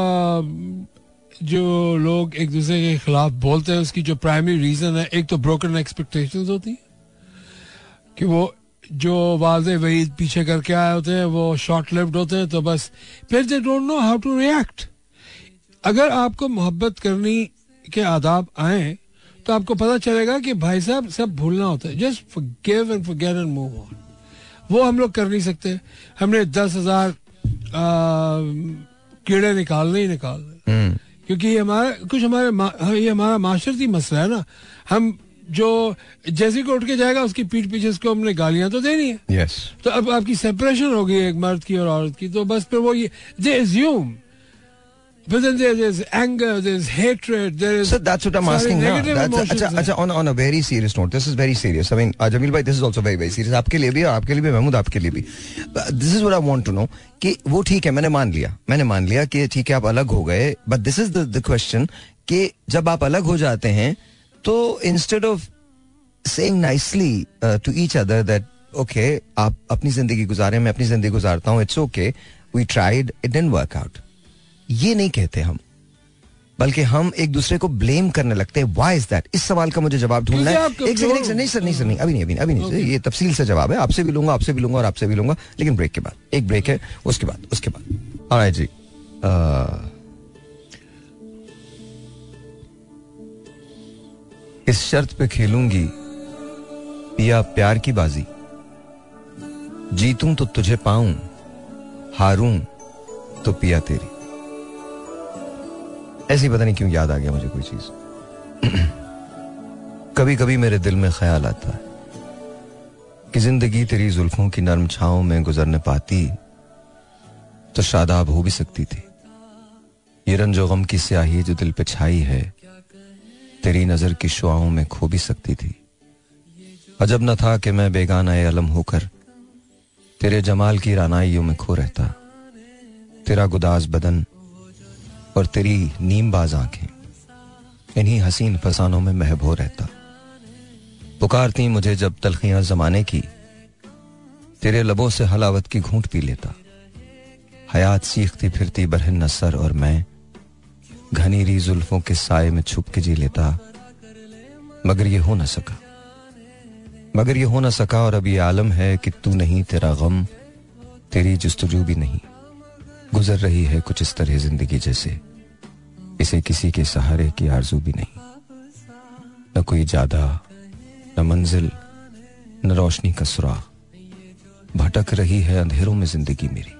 जो लोग एक दूसरे के खिलाफ बोलते हैं उसकी जो प्राइमरी रीजन है एक तो ब्रोकन एक्सपेक्टेशंस होती है कि वो जो वाजे वही पीछे करके आए होते हैं वो शॉर्ट लिव्ड होते हैं तो बस फिर they don't know how to react अगर आपको मोहब्बत करनी के आदाब आए तो आपको पता चलेगा कि भाई साहब सब भूलना होता है। Just give and forget and move on वो हम लोग कर नहीं सकते। हमने दस हज़ार कीड़े निकालने ही निकालने हम्म, क्योंकि ये हमारा कुछ हमारे ये हमारा माशरती मसला है ना। हम जो जैसे को उठ के जाएगा उसकी पीठ पीछे उसको हमने गालियाँ तो देनी है। Yes. तो अब आपकी सेपरेशन हो गई एक मर्द की और औरत की तो बस फिर वो ये they assume But then there, there's anger, there's hatred, there is So that's what I'm सारे asking now. That's, emotions अच्छा हैं। अच्छा on on a very serious note. This is very serious. I mean, uh, Jamil bhai, this is also very very serious. आपके लिए भी और आपके लिए भी महमूद आपके लिए भी. This is what I want to know कि वो ठीक है मैंने मान लिया मैंने मान लिया कि ठीक है आप अलग हो गए but this is the the question कि जब आप अलग हो जाते हैं तो instead of saying nicely to each other that okay आप अपनी ज़िंदगी गुजारे मैं अपनी ज़िंदगी गुजारता हूँ it's okay we tried it didn't work out ये नहीं कहते हम बल्कि हम एक दूसरे को ब्लेम करने लगते हैं। व्हाई इज़ दैट इस सवाल का मुझे जवाब ढूंढना है। एक सेकंड एक सेकंड नहीं सर नहीं सर नहीं अभी नहीं अभी नहीं अभी नहीं ये तफसील से जवाब है। आपसे भी लूँगा आपसे भी लूँगा और आपसे भी लूँगा लेकिन ब्रेक के बाद एक ब्रेक है उसके बाद उसके बाद। ऑलराइट जी। इस शर्त पे खेलूँगी पिया प्यार की बाजी। जीतूं तो तुझे पाऊँ हारूं तो पिया तेरी। ऐसी पता नहीं क्यों याद आ गया मुझे कोई चीज़। कभी कभी मेरे दिल में ख्याल आता है कि ज़िंदगी तेरी जुल्फों की नरम छाओं में गुजरने पाती तो शादाब हो भी सकती थी। ये रंजो गम की स्याही जो दिल पे छाई है, तेरी नज़र की शुआओं में खो भी सकती थी। अजब न था कि मैं बेगाना अलम होकर तेरे जमाल की रानाइयों में खो रहता। तेरा गुदास बदन और तेरी नीम बाज आँखें इन्हीं हसीन फसानों में महबो रहता। पुकारती मुझे जब तलखियाँ जमाने की, तेरे लबों से हलावत की घूंट पी लेता। हयात सीखती फिरती बरहन नसर और मैं घनीरी जुल्फों के साय में छुप के जी लेता। मगर ये हो न सका। मगर ये हो न सका और अब ये आलम है कि तू नहीं तेरा गम, तेरी जस्तजू भी नहीं। गुजर रही है कुछ इस तरह ज़िंदगी जैसे। इसे किसी के सहारे की आरज़ू भी नहीं। न कोई ज़्यादा न मंजिल, न रोशनी का सुराग भटक रही है अंधेरों में ज़िंदगी मेरी।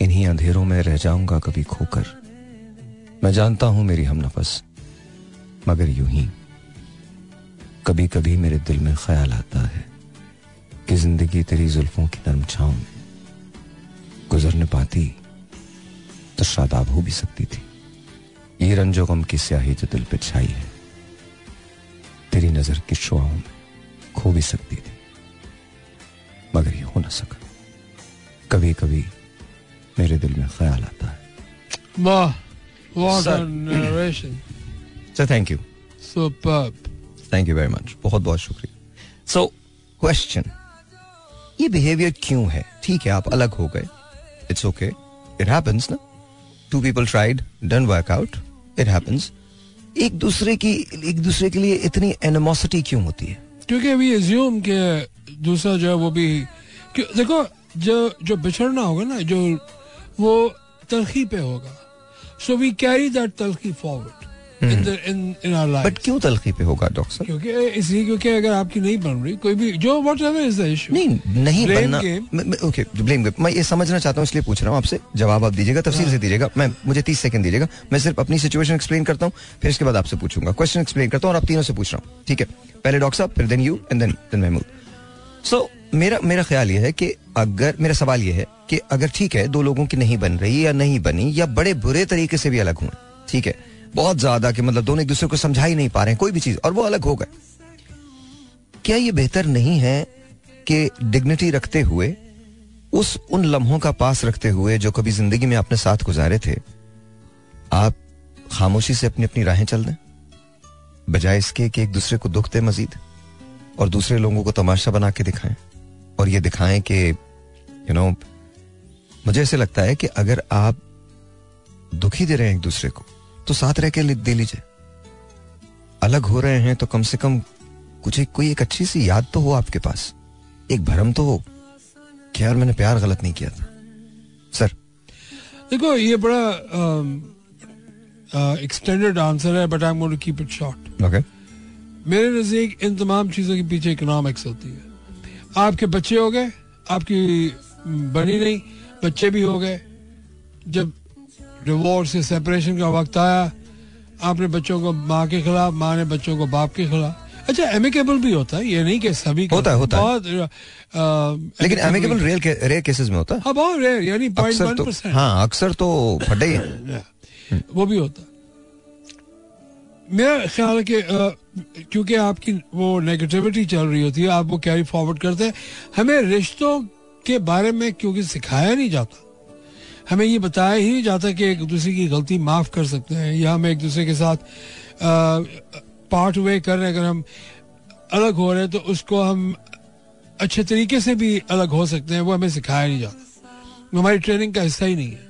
इन्हीं अंधेरों में रह जाऊँगा कभी खोकर। मैं जानता हूँ मेरी हम नफस, मगर यूँ ही। कभी कभी मेरे दिल में ख्याल आता है कि ज़िंदगी तेरी जुल्फों की नरम छांव में। गुजरने पाती तो शादाब हो भी सकती थी। ये रंजो गम की स्याही जो दिल पे छाई है तेरी नज़र की शुआओं में खो भी सकती थी। मगर ये हो ना सका। कभी कभी मेरे दिल में ख्याल आता है। वाह sir. Thank you thank you very much बहुत बहुत शुक्रिया। सो क्वेश्चन ये बिहेवियर क्यों है? ठीक है आप अलग हो गए। इट्स ओके इट हैपेंस ना two people tried didn't work out it happens एक दूसरे की, एक दूसरे के लिए इतनी एनिमोसिटी क्यों होती है? क्योंकि अभी एज्यूम के दूसरा जो है वो भी, क्यों- देखो, जो जो बिछड़ना होगा ना, जो वो तलखी पे होगा सो वी कैरी दैट तलखी फॉरवर्ड बट क्यों तलखी पे होगा डॉक्टर साहब क्योंकि इसलिए क्योंकि अगर आपकी नहीं बन रही कोई भी जो एवर इज़ द इशू नहीं नहीं बनना ओके ब्लेम गेम मैं ये समझना चाहता हूँ इसलिए पूछ रहा हूँ आपसे। जवाब आप दीजिएगा तफसील से दीजिएगा। मैं मुझे तीस सेकंड दीजिएगा। मैं सिर्फ़ अपनी सिचुएशन एक्सप्लेन करता हूँ फिर इसके बाद आपसे पूछूँगा। क्वेश्चन एक्सप्लेन करता हूँ और आप तीनों से पूछ रहा हूँ। ठीक है? पहले डॉक्टर साहब फिर then you and then then Mahmood. So मेरा मेरा ख्याल ये है कि अगर मेरा सवाल ये है कि अगर ठीक है दो लोगों की नहीं बन रही या नहीं बनी या बड़े बुरे तरीके से भी अलग हुए। ठीक है? बहुत ज़्यादा कि मतलब दोनों एक दूसरे को समझा ही नहीं पा रहे हैं, कोई भी चीज़, और वो अलग हो गए। क्या ये बेहतर नहीं है कि डिग्निटी रखते हुए, उस उन लम्हों का पास रखते हुए जो कभी ज़िंदगी में आपने साथ गुजारे थे, आप खामोशी से अपनी अपनी राहें चल दें? बजाय इसके कि एक दूसरे को दुख दे मजीद, और दूसरे लोगों को तमाशा बना के दिखाएँ, और ये दिखाएँ कि यू नो मुझे ऐसे लगता है कि अगर आप दुखी दे रहे हैं एक दूसरे को तो साथ रह के दे लीजिए। अलग हो रहे हैं तो कम से कम कुछ एक कोई एक अच्छी सी याद तो हो आपके पास। एक भरम तो हो। कि यार मैंने प्यार गलत नहीं किया था। सर। देखो ये बड़ा एक्सटेंडेड आंसर है but I am going to keep it short okay मेरे नज़दीक इन तमाम चीज़ों के पीछे इकोनॉमिक्स होती है। आपके बच्चे हो गए आपकी बनी नहीं बच्चे भी हो गए। जब डिवोर्स से सेपरेशन का वक्त आया आपने बच्चों को माँ के खिलाफ माँ ने बच्चों को बाप के खिलाफ। अच्छा एमिकेबल भी होता है ये नहीं कि सभी होता है, होता है। बहुत लेकिन एमिकेबल रेयर रेयर केसेस में होता है। हाँ बहुत रेयर यानी पॉइंट अक्सर वन तो परसेंट हाँ अक्सर तो फटे हैं। वो भी होता मेरा ख्याल है कि क्योंकि आपकी वो नेगेटिविटी चल रही होती है आप वो कैरी फॉरवर्ड करते हैं। हमें रिश्तों के बारे में क्योंकि सिखाया नहीं जाता हमें ये बताया ही नहीं जाता कि एक दूसरे की गलती माफ़ कर सकते हैं या हम एक दूसरे के साथ पार्ट वे कर रहे हैं। अगर हम अलग हो रहे हैं तो उसको हम अच्छे तरीके से भी अलग हो सकते हैं वो हमें सिखाया नहीं जाता। हमारी ट्रेनिंग का हिस्सा ही नहीं है।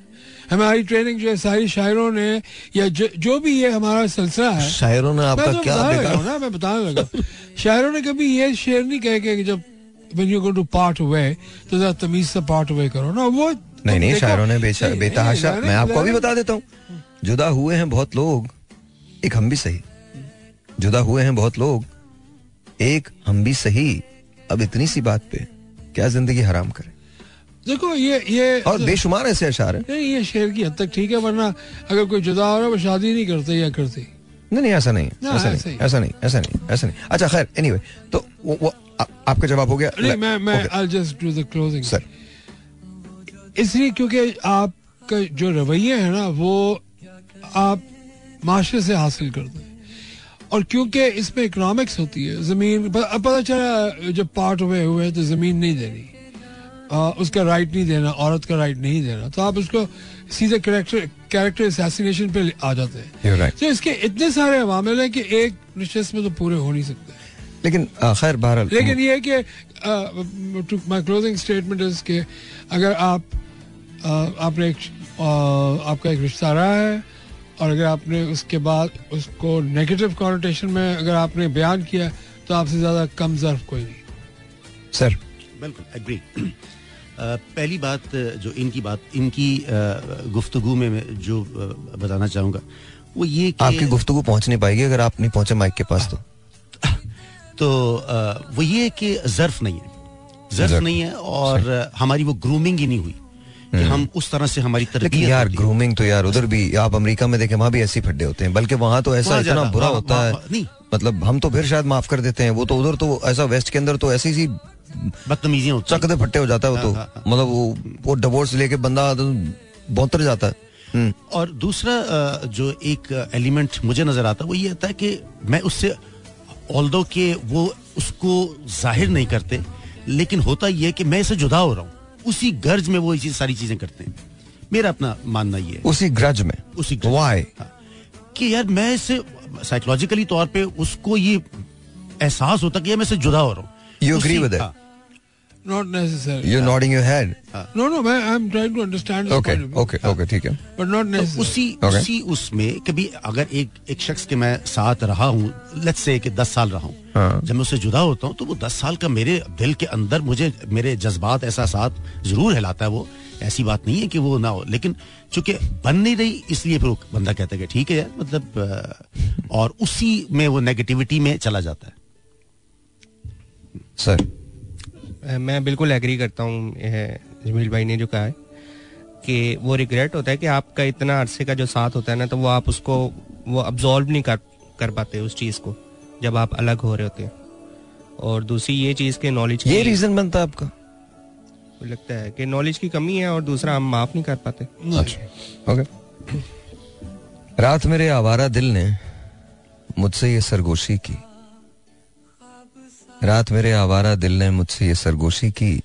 हमारी ट्रेनिंग जो है सारी शायरों ने या जो, जो भी ये हमारा सिलसिला है शायरों ने आपका तो क्या बताने लगा ना मैं बताने लगा। शायरों ने कभी ये शेर नहीं कहे कि जब when you go to part away तो जरा तमीज से पार्ट अवे करो ना। वो नहीं नहीं शायरों ने बेतहाशा मैं आपको अभी बता देता हूँ। जुदा हुए हैं बहुत लोग एक हम भी सही। जुदा हुए हैं बहुत लोग एक हम भी सही। अब इतनी सी बात पे क्या ज़िंदगी हराम करे? देखो ये ये और बेशुमार ऐसे अशार हैं। ये शेर की हद तक ठीक है वरना अगर कोई जुदा हो रहा है वो शादी नहीं करते या करते। नहीं नहीं ऐसा नहीं ऐसा नहीं ऐसा नहीं ऐसा नहीं ऐसा नहीं। अच्छा खैर एनीवे तो वो, आपका जवाब हो गया। मैं मैं I just do the closing sir इसलिए क्योंकि आपका जो रवैया है ना वो आप माशरे से हासिल करते हैं और क्योंकि इसमें इकोनॉमिक्स होती है ज़मीन अब पता चला जब पार्ट हुए हुए तो ज़मीन नहीं देनी। आ, उसका राइट नहीं देना औरत का राइट नहीं देना। तो आप उसको सीधे कैरेक्टर कैरेक्टर असैसिनेशन पे आ जाते हैं। Right. तो इसके इतने सारे मामले हैं कि एक रिश्ते में तो पूरे हो नहीं सकते। लेकिन खैर बहरहाल लेकिन ये कि माय क्लोजिंग स्टेटमेंट इज़ कि अगर आप आपने एक आपका एक रिश्ता रहा है और अगर आपने उसके बाद उसको नेगेटिव कॉनोटेशन में अगर आपने बयान किया तो आपसे ज़्यादा कम जर्फ कोई नहीं। सर बिल्कुल एग्री पहली बात जो इनकी बात इनकी गुफ्तगू में मैं जो बताना चाहूँगा वो ये कि आपकी गुफ्तगू पहुँच नहीं पाएगी अगर आप नहीं पहुँचे माइक के पास तो। तो वो ये कि जर्फ नहीं है। जर्फ, नहीं है और हमारी वो ग्रूमिंग ही नहीं हुई। कि हम उस तरह से हमारी तरबियत यार ग्रूमिंग तो यार उधर भी आप अमेरिका में देखें वहाँ भी ऐसे ही फड्डे होते हैं बल्कि वहाँ तो ऐसा इतना बुरा होता है। मतलब हम तो फिर शायद माफ़ कर देते हैं वो तो उधर तो ऐसा वेस्ट के अंदर तो ऐसी सी बदतमीजियाँ होती हैं। चकदे फट्टे हो जाता है वो तो। हाँ, हाँ, मतलब वो वो डिवोर्स लेके बंदा तो बौतर जाता है। हम्म, और दूसरा जो एक एलिमेंट मुझे नज़र आता है वो ये आता है कि मैं उससे ऑल्दो के वो उसको ज़ाहिर नहीं करते लेकिन होता ये है कि मैं इसे जुदा हो रहा हूँ। उसी गर्ज में वो ये सारी चीज़ें करते हैं। मेरा अपना मानना ये है। उसी ग्रज में? उसी ग्रज में। हाँ। कि यार मैं इसे साइकोलॉजिकली तौर पे उसको ये एहसास होता कि मैं इससे जुदा हो रहा हूँ। Not necessary. You nodding your head No, no, man, I'm trying to understand his okay. Okay okay ठीक है But not तो necessary. उसी Okay. उसी उसमें कभी अगर एक एक शख्स के मैं साथ रहा हूँ लेट्स से कि दस साल रहा हूँ हाँ। जब मैं उससे जुदा होता हूँ तो वो दस साल का मेरे दिल के अंदर मुझे मेरे जज्बात एहसासात ज़रूर हिलाता है वो ऐसी बात नहीं है कि वो ना हो लेकिन चूँकि बन नहीं रही इसलिए फिर बंदा कहता है कि ठीक है यार मतलब और उसी में वो नेगेटिविटी में चला जाता है सर मैं बिल्कुल एग्री करता हूँ जमील भाई ने जो कहा है कि वो रिग्रेट होता है कि आपका इतना अरसे का जो साथ होता है ना तो वो आप उसको वो अब्जॉर्व नहीं कर कर पाते उस चीज़ को जब आप अलग हो रहे होते हैं। और दूसरी ये चीज़ के नॉलेज ये रीजन बनता है आपका? लगता है कि नॉलेज की कमी है और दूसरा हम माफ़ नहीं कर पाते। अच्छा ओके रात मेरे आवारा दिल ने मुझसे ये सरगोशी की। रात मेरे आवारा दिल ने मुझसे ये सरगोशी की।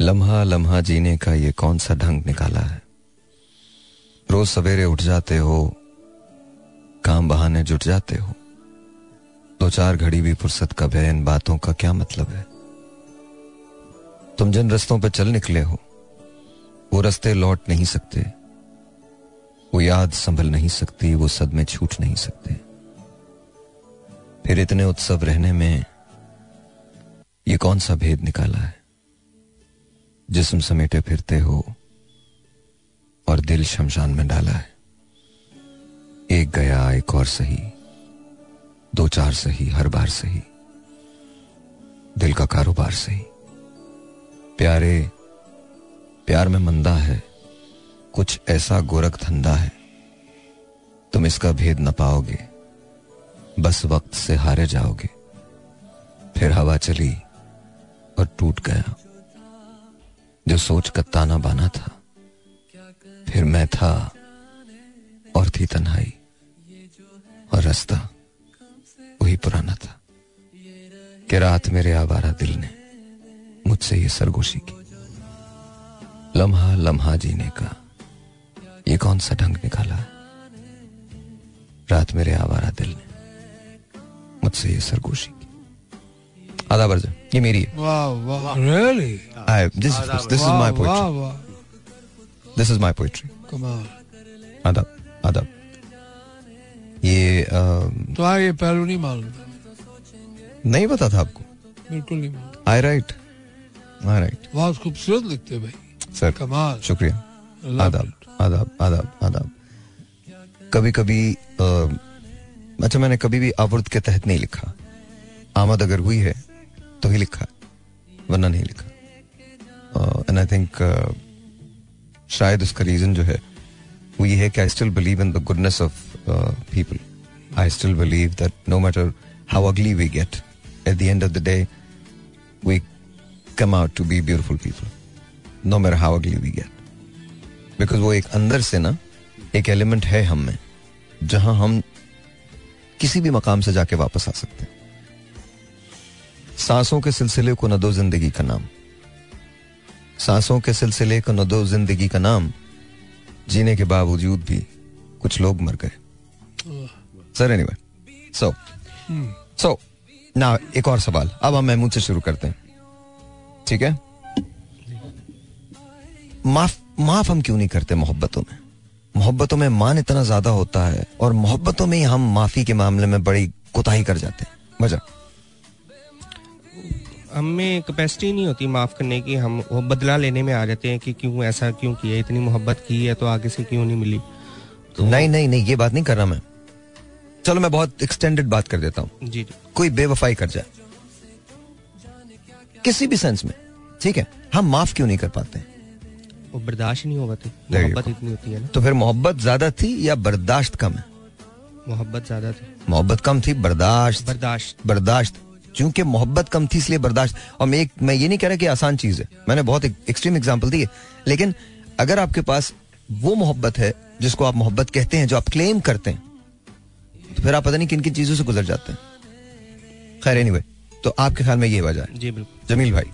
लम्हा लम्हा जीने का ये कौन सा ढंग निकाला है? रोज सवेरे उठ जाते हो, काम बहाने जुट जाते हो। दो चार घड़ी भी फुर्सत कब है इन बातों का क्या मतलब है? तुम जिन रस्तों पर चल निकले हो, वो रास्ते लौट नहीं सकते। वो याद संभल नहीं सकती, वो सदमे छूट नहीं सकते। फिर इतने उत्सव रहने में ये कौन सा भेद निकाला है? जिसम समेटे फिरते हो और दिल शमशान में डाला है। एक गया, एक और सही, दो चार सही, हर बार सही, दिल का कारोबार सही। प्यारे, प्यार में मंदा है, कुछ ऐसा गोरख धंधा है, तुम इसका भेद न पाओगे। बस वक्त से हारे जाओगे। फिर हवा चली और टूट गया। जो सोच का ताना बाना था, फिर मैं था और थी तन्हाई और रास्ता वही पुराना था कि रात मेरे आवारा दिल ने मुझसे ये सरगोशी की। लम्हा लम्हा जीने का ये कौन सा ढंग निकाला? रात मेरे आवारा दिल ने। मुझसे ये सरगोशी की आधा वर्जन ये मेरी है. Really? I, this, is, this is my poetry. This is my poetry. आदाब आदाब ये तो हाँ ये पहलू नहीं मालूम? नहीं पता था आपको? बिल्कुल नहीं मालूम। आई राइट आई राइट बहुत खूबसूरत लिखते हैं भाई। सर कमाल शुक्रिया। आदाब आदाब आदाब आदाब कभी कभी अ, अच्छा मैंने कभी भी आवर्त के तहत नहीं लिखा। आमद अगर हुई है तो ही लिखा, वरना नहीं लिखा। एंड आई थिंक शायद उसका रीजन जो है, वो ये है कि I still believe in the goodness of people I still believe that no matter how ugly we get at the end of the day we come out to be beautiful people no matter how ugly we get because वो एक अंदर से ना, एक element है हम में, जहाँ हम किसी भी मकाम से जाके वापस आ सकते हैं। सांसों के सिलसिले को न दो ज़िंदगी का नाम। सांसों के सिलसिले को न दो ज़िंदगी का नाम। जीने के बावजूद भी कुछ लोग मर गए। सर एनीवे सो सो ना एक और सवाल। अब हम महमूद से शुरू करते हैं। ठीक है? माफ़ माफ़ हम क्यों नहीं करते मोहब्बतों में? मोहब्बतों में मान इतना ज़्यादा होता है और मोहब्बतों में ही हम माफ़ी के मामले में बड़ी कोताही कर जाते हैं। वजह हमें कैपेसिटी नहीं होती माफ़ करने की हम वो बदला लेने में आ जाते हैं कि क्यों ऐसा क्यों किया इतनी मोहब्बत की है तो आगे से क्यों नहीं मिली? तो नहीं नहीं नहीं ये बात नहीं कर रहा मैं। चलो मैं बहुत एक्सटेंडेड बात कर देता हूँ। जी जी। कोई बेवफाई कर जाए। किसी भी सेंस में ठीक है? हम माफ़ क्यों नहीं कर पाते? वो बर्दाश्त नहीं हो There you मोहब्बत इतनी होती है ना? तो फिर मोहब्बत ज़्यादा थी या बर्दाश्त कम है? मोहब्बत ज़्यादा थी। मोहब्बत कम थी बर्दाश्त। बर्दाश्त। बर्दाश्त। क्योंकि मोहब्बत कम थी इसलिए बर्दाश्त। और मैं एक मैं ये नहीं कह रहा कि आसान चीज़ है। मैंने बहुत एक्सट्रीम एग्जांपल दी है। लेकिन अगर आपके पास वो मोहब्बत है जिसको आप मोहब्बत कहते हैं जो आप क्लेम करते हैं तो फिर आप पता नहीं किन किन चीज़ों से गुजर जाते हैं। खैर एनीवे anyway, तो आपके ख्याल में ये वजह है। जी बिल्कुल। जमील भाई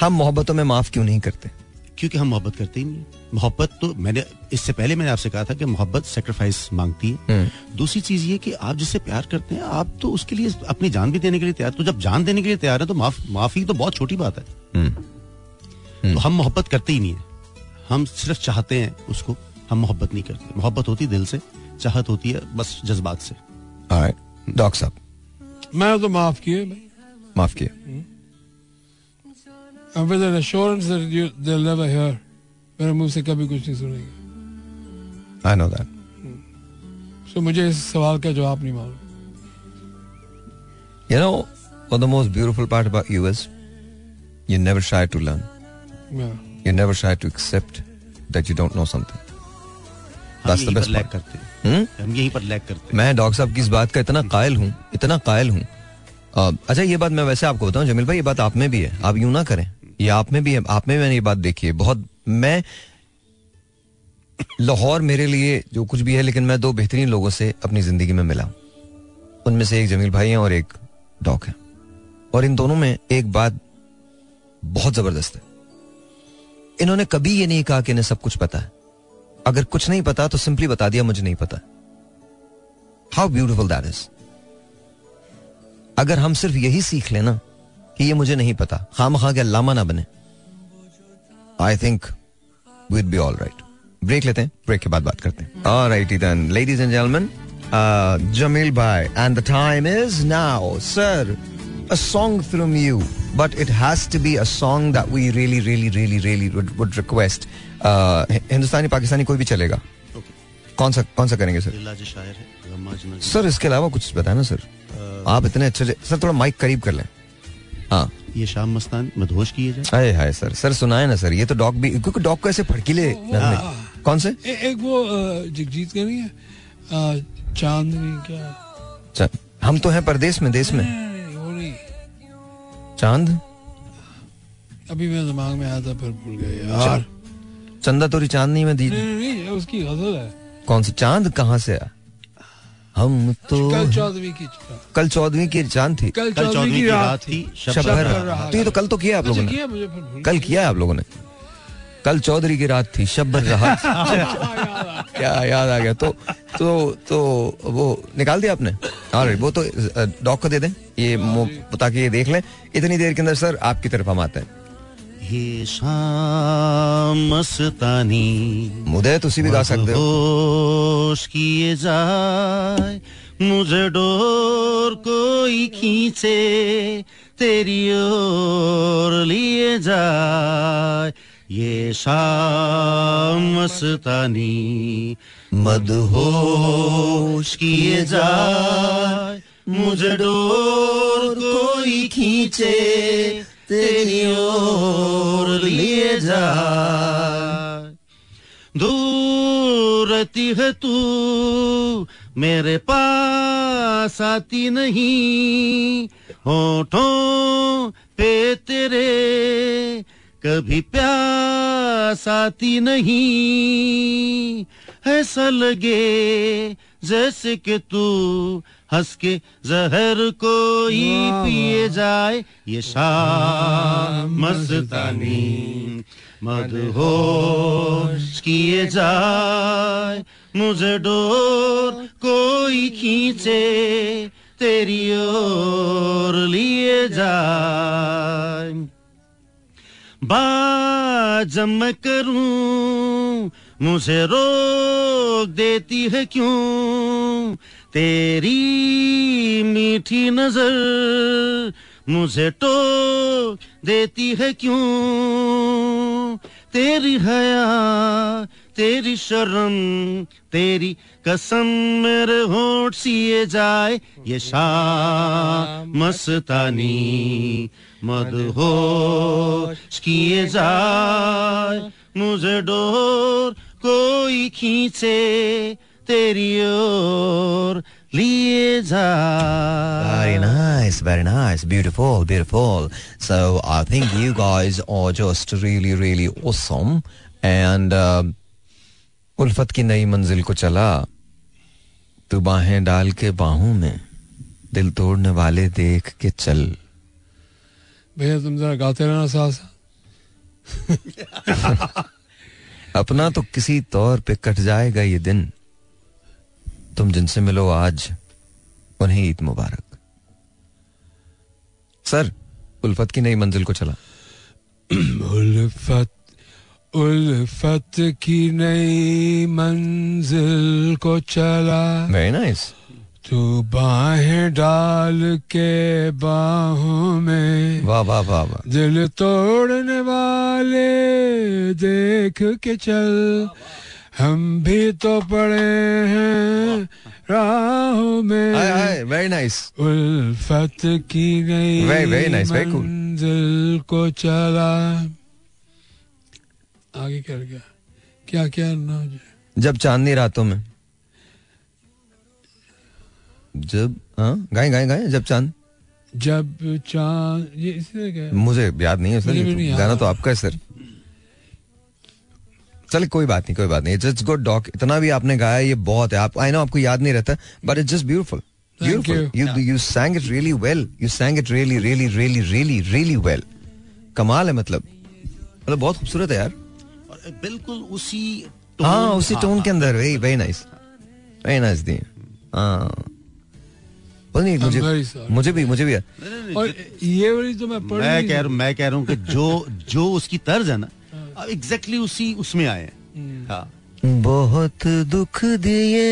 हम मोहब्बतों में माफ़ क्यों नहीं करते? क्योंकि हम मोहब्बत करते ही नहीं मोहब्बत तो मैंने इससे पहले मैंने आपसे कहा था कि मोहब्बत सेक्रीफाइस मांगती है। दूसरी चीज़ ये कि आप जिससे प्यार करते हैं आप तो उसके लिए अपनी जान भी देने के लिए तैयार तो जब जान देने के लिए तैयार है तो माफ़ माफ़ी तो बहुत छोटी बात है। तो हम मोहब्बत करते ही नहीं है। हम सिर्फ़ चाहते हैं उसको हम मोहब्बत नहीं करते। मोहब्बत होती दिल से चाहत होती है बस जज्बात से। डॉक्टर साहब। मैं तो माफ़ किए माफ़ किया। मुझे इस सवाल का जवाब नहीं मालूम। You too learn you never doctor साहब की इस बात का इतना कायल हूँ इतना कायल हूँ। अच्छा ये बात मैं वैसे आपको बताऊँ जमील भाई ये बात आप में भी है। आप यू ना करें। ये आप में भी है आप में मैंने ये बात देखी है, बहुत, मैं लाहौर मेरे लिए जो कुछ भी है, लेकिन मैं दो बेहतरीन लोगों से अपनी ज़िंदगी में मिला उनमें से एक जमील भाई हैं और एक डॉक है। और इन दोनों में एक बात बहुत ज़बरदस्त है। इन्होंने कभी ये नहीं कहा कि इन्हें सब कुछ पता है। अगर कुछ नहीं पता तो सिंपली बता दिया, मुझे नहीं पता। हाउ ब्यूटिफुल दैट इज़ अगर हम सिर्फ़ यही सीख लेना कि ये मुझे नहीं पता। खाम खा के अल्लामा ना बने। I think we'd be all right break लेते हैं ब्रेक के बाद बात करते हैं। All right then ladies and gentleman Jamil भाई and the time is now sir a song from you but it has to be a song that we really really really really would, would request. Uh, Hindustani Pakistani कोई भी चलेगा। कौन सा कौन सा करेंगे sir sir इसके अलावा कुछ बताए ना सर आप इतने अच्छे सर थोड़ा माइक करीब कर लें। हाँ। ये शाम मस्तान मधोश किए जाए हाय हाय सर सर सुनाए ना सर ये तो डॉग भी क्योंकि डॉग को ऐसे फड़कीले नगमे कौन से? ए, एक वो जगजीत का नहीं है? चांदनी क्या? हम तो हैं परदेश में देश में। चाँद? अभी मेरे दिमाग में आया था फिर भूल गया यार। चंदा तोरी चांदनी में दी। नहीं नहीं नहीं, उसकी गज़ल है। कौन सा? चाँद कहाँ से आया? हम तो कल चौदहवीं की कल चौदहवीं की चाँद थी। कल चौदहवीं की रात थी शब भर। तो ये तो कल तो किया आप लोगों अच्छा ने। किया मुझे फिर भूल कल किया है आप लोगों ने। कल चौधरी की रात थी शब भर रात क्या याद आ गया? तो तो तो वो निकाल दिया आपने? और वो तो डॉग को दे दें। ये ताकि ये देख लें। इतनी देर के अंदर सर आपकी तरफ़ हम आते हैं। शाम मस्तानी। मुदे तुसी भी गा सकते हो। होश किए जाए मुझे डोर कोई खींचे तेरी ओर लिए जाए ये शाम मस्तानी। मदहोश किए जाए मुझे डोर कोई खींचे तेरी ओर लिए जाए। दूर रहती है तू, मेरे पास आती नहीं। होठों पे तेरे कभी प्यास आती नहीं। ऐसा लगे जैसे कि तू हंस के जहर कोई पिए जाए ये शाम मस्तानी मदहोश किए जाए मुझे डोर कोई खींचे तेरी ओर लिए जाए। बाजम मैं करूँ मुझे रोक देती है क्यों? तेरी मीठी नज़र मुझे टोक देती है क्यों? तेरी हया, तेरी शर्म, तेरी कसम मेरे होठ सिए जाए, ये शाम मस्तानी मदहोश किए जाए, मुझे डोर कोई खींचे तेरी ओर लिए जाए Very nice, very nice, beautiful, beautiful. So I think you guys are just really, really awesome. And uh, उल्फत की नई मंजिल को चला तू बाहें डाल के बाहों में दिल तोड़ने वाले देख के चल भैया तुम जरा गाते रहना साथ अपना तो किसी तौर पे कट जाएगा ये दिन तुम जिनसे मिलो आज उन्हें ईद मुबारक। सर उल्फत की नई मंजिल को चला। उल्फत उल्फत की नई मंजिल को चला। वेरी नाइस तू बाहें डाल के बाहों में। वाह वाह वाह वाह। दिल तोड़ने वाले देख के चल। हम भी तो पड़े हैं राहों में। हाय हाय वेरी नाइस उल्फत की Very, very nice, very cool. मंजिल को चला। आगे क्या गया क्या क्या ना जब चांदनी रातों में। जब हाँ गाए गाए गाए जब चाँद। जब चाँद ये इसलिए क्या मुझे याद नहीं है सर। गाना तो आपका है सर। चलिए कोई बात नहीं कोई बात नहीं. इट्स गुड डॉक इतना भी आपने गाया ये बहुत है. आप आई नो आपको याद नहीं रहता but it's just beautiful. You you sang it really well. You sang it really really really really really well. कमाल है मतलब. मतलब बहुत खूबसूरत है यार. और बिल्कुल उसी हाँ उसी टोन के अंदर very very nice very nice दी हाँ. नहीं मुझे मुझे भी मुझे भी और ये वाली तो मैं पढ़ मैं कह रहा हूँ मैं कह रहा हूँ कि जो जो उसकी तर्ज है ना एग्जैक्टली उसी उसमें आए हैं। हाँ। बहुत दुख दिए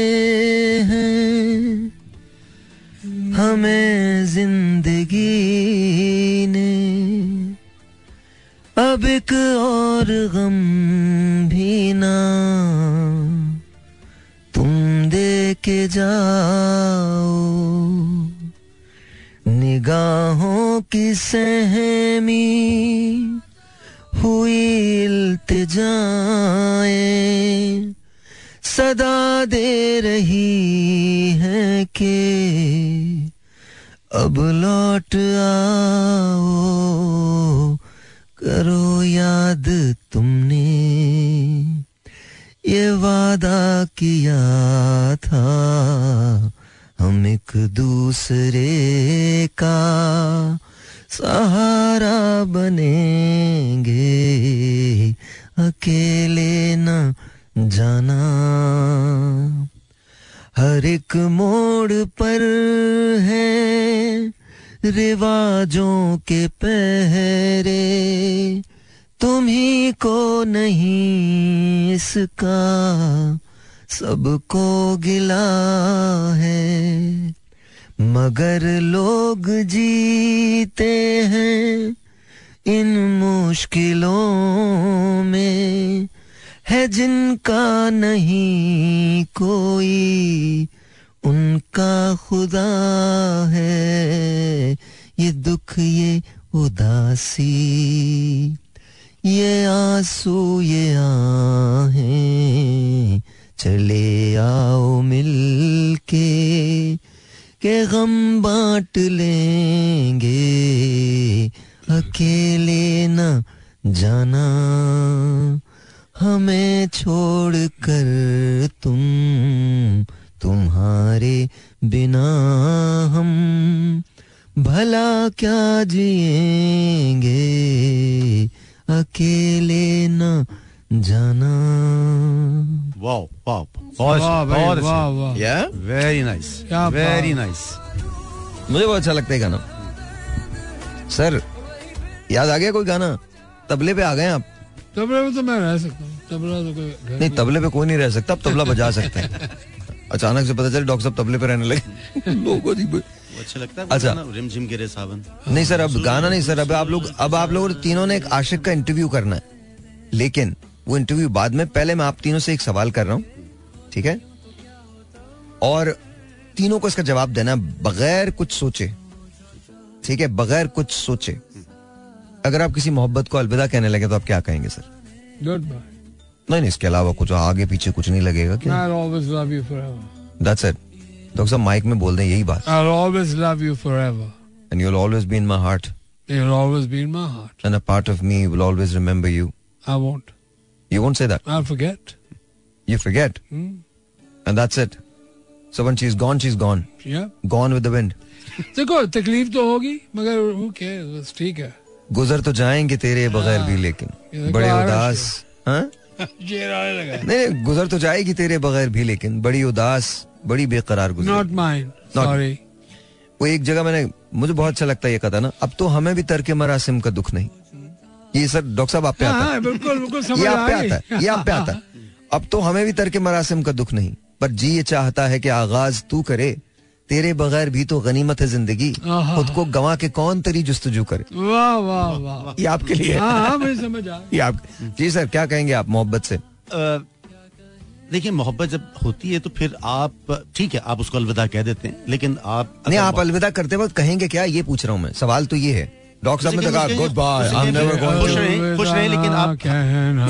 हैं हमें ज़िंदगी ने। अब एक और गम भी ना। तुम दे के जाओ। निगाहों की सहमी हुई इल्तिजाएँ सदा दे रही है कि अब लौट आओ, करो याद तुमने। ये वादा किया था हम एक दूसरे का। सहारा बनेंगे। अकेले न जाना। हर एक मोड़ पर है रिवाजों के पहरे। तुम्ही को नहीं इसका सबको गिला है। मगर लोग जीते हैं इन मुश्किलों में। है जिनका नहीं कोई, उनका खुदा है। ये दुख, ये उदासी, ये आँसू, ये आहें। चले आओ मिल के के गम बांट लेंगे। अकेले न जाना, हमें छोड़ कर तुम, तुम्हारे बिना हम भला क्या जिएँगे। अकेले न जाना। वाह वाह बहुत वेरी नाइस वेरी नाइस मुझे बहुत अच्छा लगता है गाना। सर याद आ गया कोई गाना? तबले पे आ गए आप। तबला में तो मैं रह सकता हूँ। तबला तो कोई नहीं तबले पे कोई नहीं रह सकता अब तबला बजा सकते हैं। अचानक से पता चले डॉक्टर साहब तबले पे रहने लगे। लोगों की अच्छा लगता है अच्छा। रिम झिम गिरे सावन। नहीं सर अब गाना नहीं सर अब आप लोग अब आप लोग ने तीनों ने एक आशिक का इंटरव्यू करना है। लेकिन वो इंटरव्यू बाद में पहले मैं आप तीनों से एक सवाल कर रहा हूँ ठीक है? और तीनों को इसका जवाब देना बगैर कुछ सोचे ठीक है? बगैर कुछ सोचे। अगर आप किसी मोहब्बत को अलविदा कहने लगे तो आप क्या कहेंगे सर? गुड बाय नहीं नहीं इसके अलावा कुछ आगे पीछे कुछ नहीं लगेगा क्या? Always डॉक्टर साहब माइक में बोल दें यही बात। Always heart You'll always be in my heart. And a part of me will always remember you I won't. You won't say that I'll forget. You forget Hmm? It so when she is gone she is gone Yeah. Gone with the wind देखो तकलीफ़ तो होगी मगर who cares? ठीक है। गुजर तो जाएँगे तेरे बगैर भी लेकिन। बड़े उदास। हाँ? नहीं नहीं, गुजर तो जाएगी तेरे बगैर भी लेकिन बड़ी उदास बड़ी बेकरार गुजर नॉट माइंड सॉरी वो एक जगह मैंने मुझे बहुत अच्छा लगता है ये कथा ना। अब तो हमें भी तर्क मरासिम का दुख नहीं। ये सर डॉक्टर साहब आप पे आता है हाँ। बिल्कुल बिल्कुल ये आप पे आता है ये आप पे आता है। अब तो हमें भी तर्क मरासिम का दुख नहीं पर जी ये चाहता है कि आगाज़ तू करे तेरे बगैर भी तो गनीमत है ज़िंदगी। खुद को गवा के कौन तेरी जुस्तजू करे? वाह वाह वाह ये आपके लिए है। हाँ मुझे समझ ये आप जी सर क्या कहेंगे आप मोहब्बत से? देखिए मोहब्बत जब होती है तो फिर आप ठीक है आप उसको अलविदा कह देते हैं लेकिन आप नहीं आप अलविदा करते वक्त कहेंगे क्या? ये पूछ रहा हूँ मैं। सवाल तो ये है। डॉक्टर साहब ने तो कहा good bye I am never खुश गोइंग रहें, खुश रहें, लेकिन आप- कहना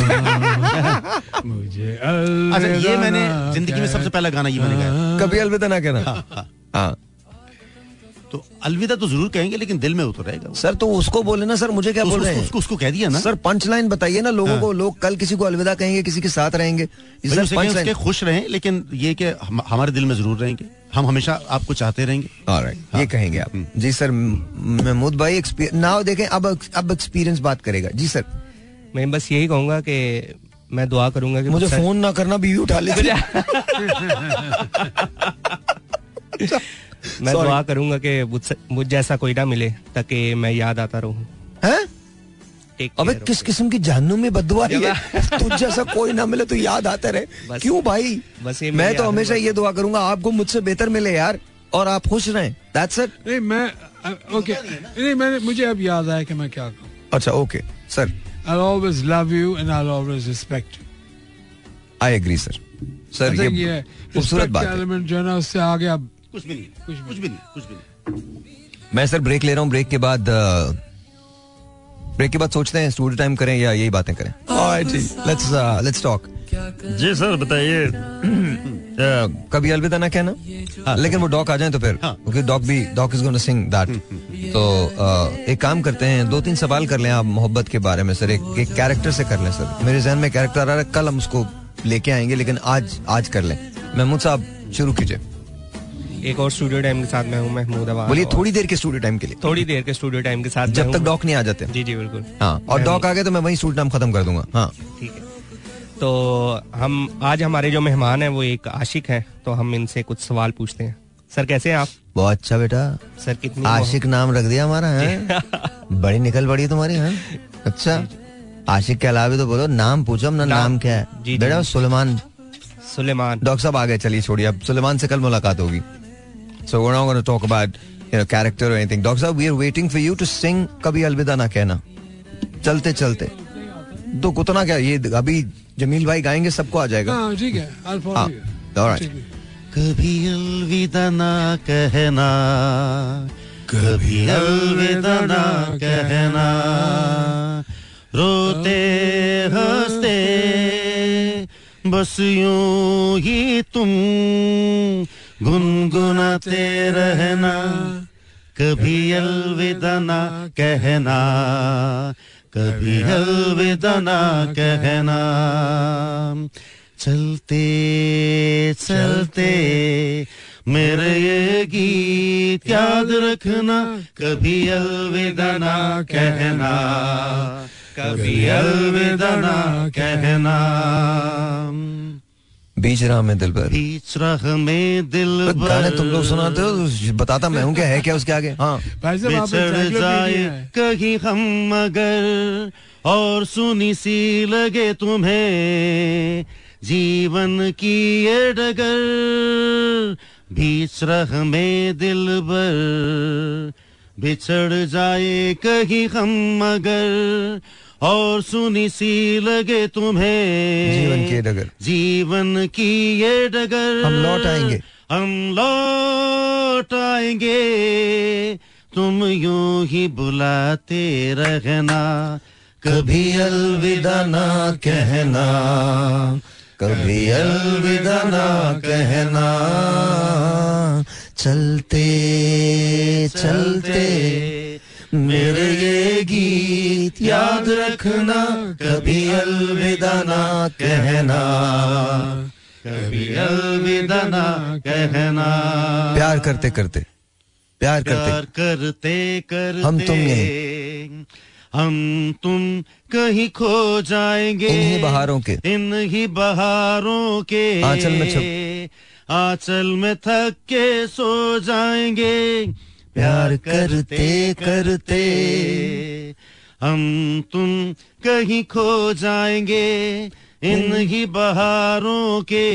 मुझे अच्छा ये मैंने अलविदा ज़िंदगी में सबसे पहला गाना ये मैंने गाया। कभी अलविदा ना कहना। हाँ तो अलविदा तो ज़रूर कहेंगे लेकिन दिल में वो तो रहेगा। सर तो उसको बोले ना सर मुझे क्या बोल रहे हैं? उसको, उसको कह दिया ना। सर पंच लाइन बताइए ना लोगों हाँ। को लोग कल किसी को अलविदा कहेंगे किसी के साथ रहेंगे। ये सर पंच लाइन उसके खुश रहें लेकिन ये कि हमारे दिल में ज़रूर रहेंगे। हम हमेशा आपको चाहते रहेंगे। Alright, ये कहेंगे आप। जी सर म- महमूद भाई नाउ देखें अब अब एक्सपीरियंस बात करेगा। जी सर। मैं बस यही कहूँगा कि मैं दुआ करूँगा कि मुझे फ़ोन ना करना भी उठा लीजिए मैं Sorry. दुआ करूँगा कि मुझ जैसा कोई ना मिले ताकि मैं याद आता रहूँ। हैं? अबे किस किस्म की जहन्नुम में बदुआ है? तुझ जैसा कोई ना मिले तो याद आते रहे। क्यों भाई? मैं तो हमेशा है। ये दुआ करूँगा आपको मुझसे बेहतर मिले यार और आप खुश रहें। दैट्स इट नहीं मैं ओके नहीं मैंने मुझे अब याद आया कि मैं क्या कहूँ। अच्छा okay sir I'll always love you and I'll always respect you. I agree sir sir ये ये खूबसूरत बात है। element जो है ना उससे आगे अब कुछ भी नहीं कुछ भी कुछ भी नहीं कुछ भी नहीं मैं सर ब्रेक ले रहा हूँ। ब्रेक के बाद ब्रेक के बाद सोचते हैं स्टूडियो टाइम करें या यही बातें करें? लेट्स लेट्स टॉक जी सर बताइए। कभी अलविदा ना कहना? लेकिन वो डॉक आ जाए तो फिर हाँ। क्योंकि डॉक भी Doc is gonna sing that तो uh, एक काम करते हैं दो तीन सवाल कर लें आप मोहब्बत के बारे में सर। एक एक कैरेक्टर से कर लें सर। मेरे जहन में कैरेक्टर आ रहा है कल हम उसको लेके आएँगे लेकिन आज आज कर लें। महमूद साहब शुरू कीजिए। एक और स्टूडियो टाइम के साथ मैं हूँ महमूद अवान बोलिए थोड़ी देर के स्टूडियो टाइम के लिए। थोड़ी देर के स्टूडियो टाइम के साथ जब तक डॉक नहीं आ जाते। जी जी बिल्कुल। हाँ और डॉक आ गए तो मैं वही स्टूडियो टाइम खत्म कर दूँगा। हाँ। ठीक है। तो हम आज हमारे जो मेहमान हैं वो एक आशिक हैं तो हम इनसे कुछ सवाल पूछते हैं। सर कैसे हैं आप? बहुत अच्छा बेटा। सर कितनी आशिक नाम रख दिया हमारा है? बड़ी निकल पड़ी तुम्हारी है? अच्छा। आशिक के अलावा तो बोलो नाम पूछो अपना नाम- नाम क्या है। बेटा सुलेमान। सुलेमान। डॉक्टर साहब आ गए चलिए छोड़िए। अब सुलेमान से कल मुलाकात होगी। So we're not going to talk about you know character or anything doctor साहब we are waiting for you to sing कभी अलविदा ना कहना चलते चलते तो कुतना क्या ये अभी जमील भाई गाएँगे सबको आ जाएगा हाँ ठीक है I'll follow हाँ, all right. ठीक है। कभी अलविदा ना कहना कभी अलविदा ना कहना रोते हँसते बस यूँ ही तुम गुनगुनाते रहना, कभी अलविदा ना कहना, कभी अलविदा ना कहना। चलते चलते, मेरे ये गीत याद रखना, कभी अलविदा ना कहना, कभी अलविदा ना कहना। बीच राह में दिल पर बीच राह में दिल गाने तुम लोग सुनाते हो तो बताता मैं हूँ क्या है क्या उसके आगे? हाँ। हैं। कहीं हम मगर और सुनी सी लगे तुम्हें जीवन की ये डगर। बीच राह में दिल भर बिछड़ जाए कहीं हम मगर और सुनी सी लगे तुम्हें। जीवन की डगर। जीवन की ये डगर। हम लौट आएँगे। हम लौट आएँगे। तुम यूँ ही बुलाते रहना। कभी अलविदा ना कहना। कभी अलविदा ना कहना। चलते चलते। मेरे ये गीत याद रखना कभी अलविदा ना कहना। कभी अलविदा ना कहना। प्यार करते करते प्यार करते प्यार करते। करते हम तुम यहीं। हम तुम कहीं खो जाएँगे। इन्हीं बहारों के। इन ही बहारों के। आंचल में छुप- आंचल में थक के सो जाएँगे। प्यार करते करते। हम तुम कहीं खो जाएँगे इन ही बहारों के।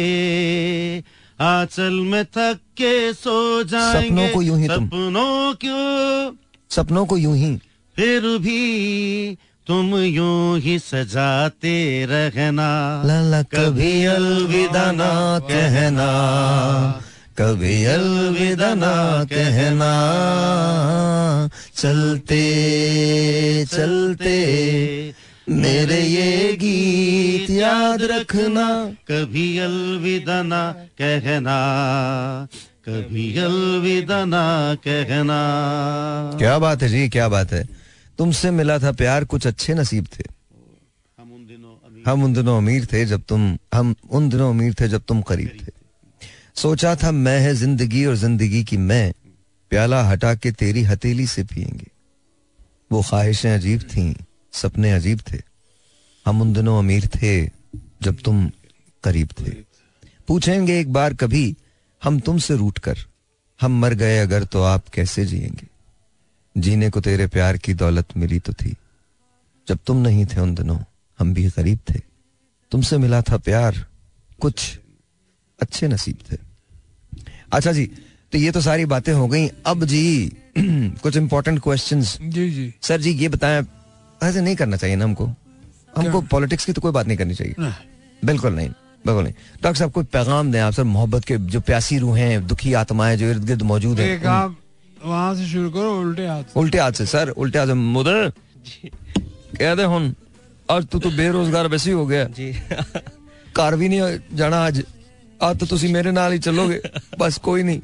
आंचल में थक के सो जाएँगे। सपनों को यूँ ही तुम- सपनों क्यों? सपनों को यूँ ही। फिर भी तुम यूँ ही सजाते रहना। ला ला कभी अलविदा ना कहना। कभी अलविदा ना कहना। चलते चलते मेरे ये गीत याद रखना। कभी अलविदा ना कहना। कभी अलविदा ना कहना। क्या बात है जी क्या बात है। तुमसे मिला था प्यार कुछ अच्छे नसीब थे। हम उन दिनों अमीर हम उन दिनों अमीर थे जब तुम हम उन दिनों अमीर थे जब तुम करीब थे। सोचा था मैं है ज़िंदगी और ज़िंदगी की मैं प्याला हटा के तेरी हथेली से पियेंगे। वो ख्वाहिशें अजीब थीं, सपने अजीब थे। हम उन दिनों अमीर थे जब तुम करीब थे। पूछेंगे एक बार कभी, हम तुमसे रूट कर, हम मर गए अगर तो आप कैसे जिएँगे? जीने को तेरे प्यार की दौलत मिली तो थी। जब तुम नहीं थे उन दिनों, हम भी गरीब थे। तुमसे मिला था प्यार, कुछ अच्छे नसीब थे। अच्छा जी तो ये तो सारी बातें हो गई। अब जी कुछ इम्पोर्टेंट क्वेश्चन जी जी। सर जी ये बताएँ ऐसे नहीं करना चाहिए ना हमको। हमको पॉलिटिक्स की तो कोई बात नहीं करनी चाहिए। बिल्कुल नहीं बिल्कुल नहीं। डॉक्टर साहब कोई पैगाम दें आप सर मोहब्बत के जो प्यासी रूह हैं दुखी आत्माएँ जो इर्द गिर्द मौजूद है वहाँ से शुरू करो उल्टे हाथ उल्टे हाथ से। सर उल्टे हाथ से। मुदर कह दे हुन आज तू तो बेरोजगार वैसे ही हो गया। जी। कार भी नहीं जाना आज। ਅੱਜ ਤਾਂ ਤੁਸੀਂ ਮੇਰੇ ਨਾਲ ਹੀ ਚੱਲੋਗੇ बस कोई नहीं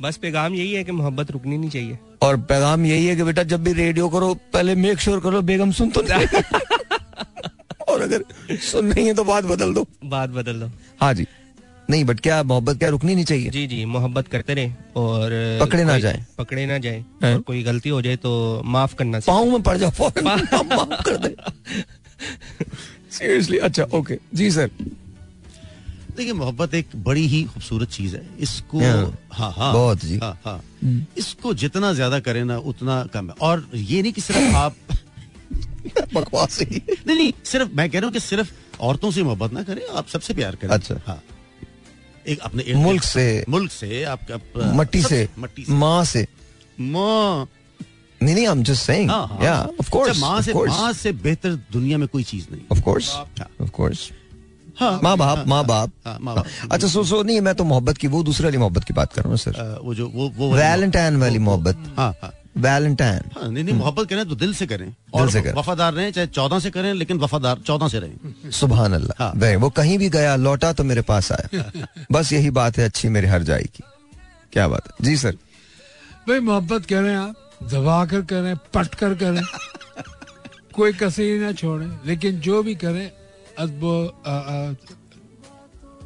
बस पैगाम यही है कि मोहब्बत रुकनी नहीं चाहिए और पैगाम यही है कि बेटा जब भी रेडियो करो पहले मेक श्योर करो बेगम सुन तो नहीं और अगर सुन नहीं है तो बात बदल दो बात बदल दो हाँ जी नहीं बट क्या मोहब्बत क्या रुकनी नहीं चाहिए जी जी मोहब्बत करते रहे और पकड़े ना कोई- जाएं। पकड़े ना जाए हैं? और कोई गलती हो जाए तो माफ करना सीखें। पाँव में पड़ जाओ फौरन माफ कर दे सीरियसली अच्छा ओके जी सर देखिए मोहब्बत एक बड़ी ही खूबसूरत चीज़ है। इसको हाँ, हाँ हाँ। बहुत जी। हाँ हाँ। इसको जितना ज़्यादा करें ना उतना कम है। और ये नहीं कि सिर्फ़ आप बकवास ही। नहीं नहीं सिर्फ़ मैं कह रहा हूँ कि सिर्फ़ औरतों से मोहब्बत ना करें आप सबसे प्यार करें। अच्छा। हाँ। एक अपने इर्द- मुल्क से- मुल्क से आपका मट्टी से। मट्टी से। माँ से। माँ। नहीं नहीं I am just saying. Yeah of course माँ से माँ से बेहतर दुनिया में कोई चीज़ नहीं। Of course. ऑफ़ कोर्स माँ बाप माँ बाप। हाँ, माँ बाप। अच्छा सो सो नहीं मैं तो मोहब्बत की वो दूसरे वाली मोहब्बत की बात कर रहा हूँ सर। वो जो वो वो वैलेंटाइन वाली मोहब्बत। हाँ हाँ। वैलेंटाइन। हाँ, नहीं नहीं मोहब्बत करें तो दिल से करें। और से करें। वफादार रहें चाहे चौदह से करें लेकिन वफादार चौदह से रहें। सुबहान अल्लाह हाँ। वो कहीं भी गया लौटा तो मेरे पास आया। बस यही बात है अच्छी मेरे हर जाए की। क्या बात है। जी सर। भाई मोहब्बत करें आप दबा कर करें पट कर करें। कोई कसरी ना छोड़े लेकिन जो भी करें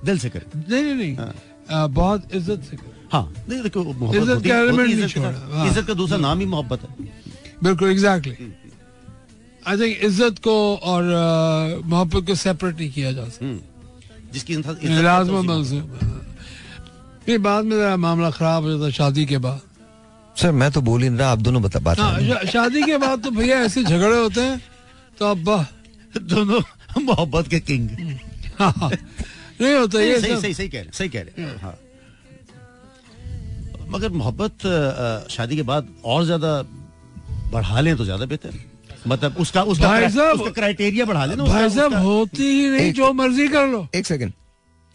दिल से करें। नहीं नहीं नहीं। आ, बहुत इज़्ज़त से करें। हाँ नहीं देखो इज़्ज़त का होती नहीं छोड़ा, हाँ। इज़्ज़त का दूसरा नाम ही मोहब्बत है। बिल्कुल एग्जैक्टली आई थिंक इज़्ज़त को और मोहब्बत को सेपरेट नहीं किया जा सकता। हम्म। जिसकी है, ये बाद में जरा मामला खराब हो जाता शादी के बाद। सर मैं तो बोल ही नहीं रहा आप दोनों बता बात हाँ शादी के बाद तो भैया ऐसे झगड़े होते हैं तो अब दोनों मोहब्बत के किंग। नहीं होता ये सही सही सही कह रहे सही कह रहे। हाँ। मगर मोहब्बत शादी के बाद और ज़्यादा बढ़ा लें तो ज़्यादा बेहतर। मतलब उसका उसका भाई साहब- उसका क्राइटेरिया बढ़ा लेना भाई साहब होती ही नहीं जो मर्ज़ी कर लो। एक सेकंड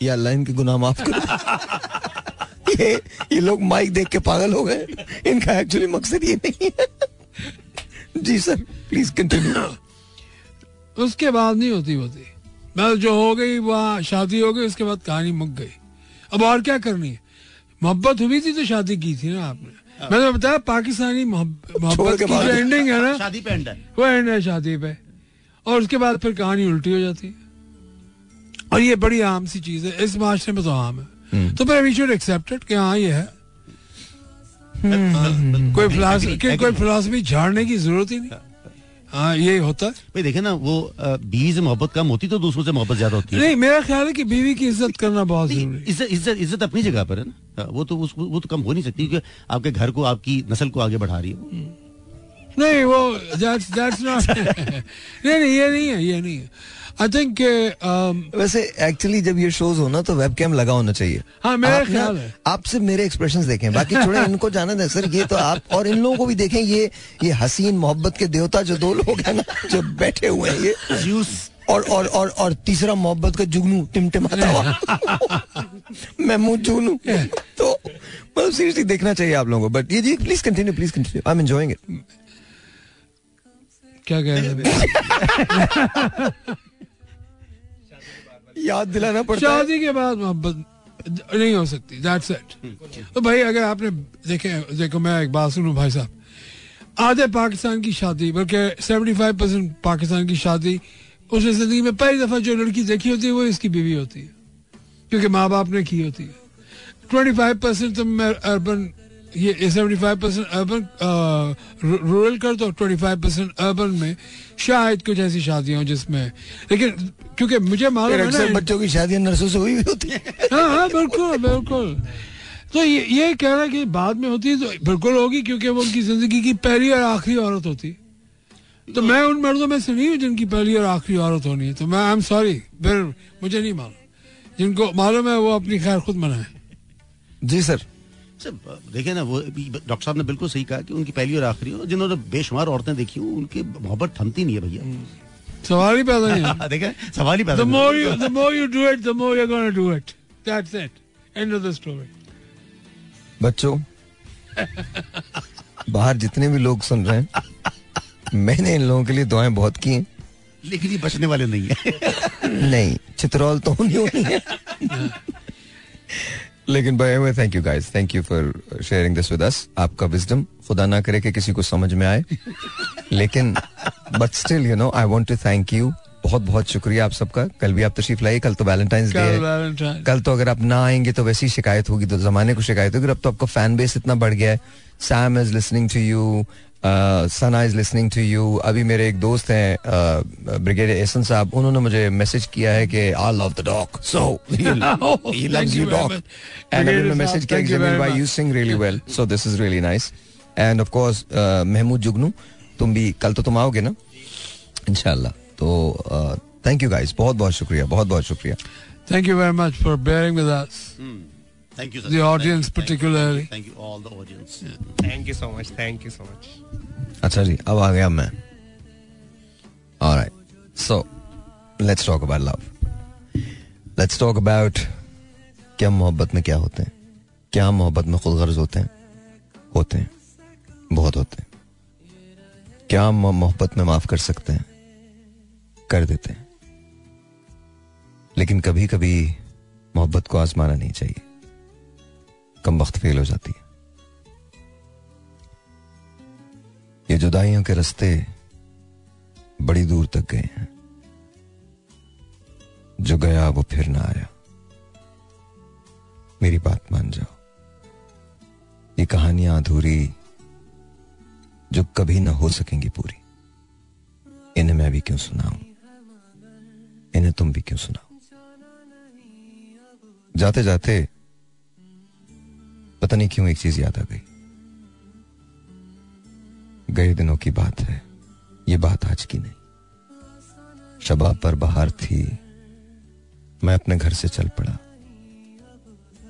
या अल्लाह इनके गुनाह माफ़ कर ये ये लोग माइक देख के पागल हो गए। इनका एक्चुअली मकसद ये नहीं है। जी सर प्लीज़ कंटिन्यू उसके बाद नहीं होती होती। बस जो हो गई वहाँ शादी हो गई उसके बाद कहानी मुक गई। अब और क्या करनी है? मोहब्बत हुई थी तो शादी की थी ना आपने। मैंने तो बताया पाकिस्तानी मोहब्बत की जो एंडिंग है ना शादी पे एंड है। वो एंड है शादी पे। और उसके बाद फिर कहानी उल्टी हो जाती है। और ये बड़ी आम सी चीज़ है इस माशरे में तो आम है। तो फिर वी शुड एक्सेप्टेड कि हाँ ये है। हाँ, कोई फिलासफी कोई फिलासफी झाड़ने की ज़रूरत ही नहीं। हाँ ये होता है। भाई देखे ना वो बीवी से मोहब्बत कम होती तो दूसरों से मोहब्बत ज़्यादा होती है। नहीं मेरा ख्याल है कि बीवी की इज़्ज़त करना बहुत ज़रूरी इज़्ज़त इज़्ज़त इज़्ज़त अपनी जगह पर है ना। हाँ, वो तो उस, वो तो कम हो नहीं सकती क्योंकि आपके घर को आपकी नस्ल को आगे बढ़ा रही है नहीं वो that's that's not नहीं नहीं ये नहीं है ये नहीं है। आई थिंक वैसे एक्चुअली जब ये शोज़ हो ना तो वेबकैम लगा होना चाहिए। हाँ, मेरा ख्याल है। आप सिर्फ़ मेरे एक्सप्रेशंस देखें। बाकी थोड़े इनको जाना दें सर ये तो आप और इन लोगों को भी देखें ये ये हसीन मोहब्बत के देवता जो दो लोग हैं ना जो बैठे हुए हैं ये। और और और और तीसरा मोहब्बत का जुगनू टिमटिमाता हुआ। महमूद जुगनू तो मतलब सीरियसली देखना चाहिए आप लोगों को। बट ये जी please continue please continue I am enjoying it क्या कह रहे याद दिलाना पड़ता है। शादी के बाद मोहब्बत नहीं हो सकती दैट्स इट तो भाई अगर आपने देखे देखो मैं एक बात सुनूं भाई साहब। आधे पाकिस्तान की शादी बल्कि सेवेंटी फाइव परसेंट पाकिस्तान की शादी उसने ज़िंदगी में पहली दफ़ा जो लड़की देखी होती है वो इसकी बीवी होती है। क्योंकि माँ बाप ने की होती है। ट्वेंटी फाइव परसेंट तो मैं अर्बन ये seventy five percent urban rural कर दो ट्वेंटी फाइव परसेंट अर्बन में शायद कुछ ऐसी शादियाँ हों जिसमें लेकिन क्योंकि मुझे मालूम है ना बच्चों की शादियाँ नर्सों से हुई भी होती है। हाँ हाँ बिल्कुल बिल्कुल। तो ये ये कह रहा है कि बाद में होती है तो बिल्कुल होगी क्योंकि वो उनकी ज़िंदगी की पहली और आखिरी औरत होती। है तो मैं उन मर्दों में से नहीं हूँ जिनकी पहली और आखिरी औरत होनी है। तो मैं आई एम सॉरी फिर मुझे नहीं मालूम। जिनको मालूम है वो अपनी खैर खुद मनाए। जी सर। देखिए ना वो डॉक्टर साहब ने बिल्कुल सही कहा कि उनकी पहली और आखिरी हो जिन्होंने बेशुमार औरतें देखी हो उनकी मोहब्बत थमती नहीं है भैया। सवाल ही पैदा नहीं देखे सवाल ही पैदा you the more you do it the more you're going to do it. That's it. End of the story. बच्चों बाहर जितने भी लोग सुन रहे हैं मैंने इन लोगों के लिए दुआएँ बहुत की हैं। लेकिन ये बचने वाले नहीं है। नहीं चित्रौल तो नहीं होनी है। लेकिन by way thank you guys thank you for sharing this with us आपका विजडम खुदा ना करे कि किसी को समझ में आए। लेकिन but still you know I want to thank you बहुत बहुत शुक्रिया आप सबका। कल भी आप तशरीफ़ लाइए कल तो वैलेंटाइंस डे है। कल तो अगर आप ना आएँगे तो वैसी शिकायत होगी तो जमाने को शिकायत होगी। अब तो आपका फ़ैन बेस इतना बढ़ गया है। Sam is listening to you Sana is listening to you. अभी मेरे एक दोस्त हैं ब्रिगेड एहसन साहब उन्होंने मुझे मैसेज किया है कि I love the dog so he loves you dog and message किया thank कि जमील भाई you sing really well so this is really nice and of course Mahmood Jugnu तुम भी कल तो तुम आओगे ना? इंशाल्लाह। तो थैंक यू गाइस बहुत बहुत शुक्रिया बहुत बहुत शुक्रिया। Thank you very much for bearing with us thank you the audience particularly. Thank you all the audience thank you so much thank you so much अच्छा जी अब आ गया मैं alright so let's talk about love let's talk about क्या मोहब्बत में क्या होते हैं क्या मोहब्बत में खुद गर्ज होते हैं होते हैं बहुत होते हैं क्या मोहब्बत में माफ़ कर सकते हैं कर देते हैं लेकिन कभी कभी मोहब्बत को आजमाना नहीं चाहिए कम वक्त फेल हो जाती है। ये जुदाइयों के रास्ते बड़ी दूर तक गए हैं। जो गया वो फिर ना आया। मेरी बात मान जाओ। ये कहानियाँ अधूरी जो कभी ना हो सकेंगी पूरी। इन्हें मैं भी क्यों सुनाऊं? इन्हें तुम भी क्यों सुनाओ? जाते जाते पता नहीं क्यों एक चीज़ याद आ गई। गए दिनों की बात है, ये बात आज की नहीं। शबाब पर बाहर थी, मैं अपने घर से चल पड़ा।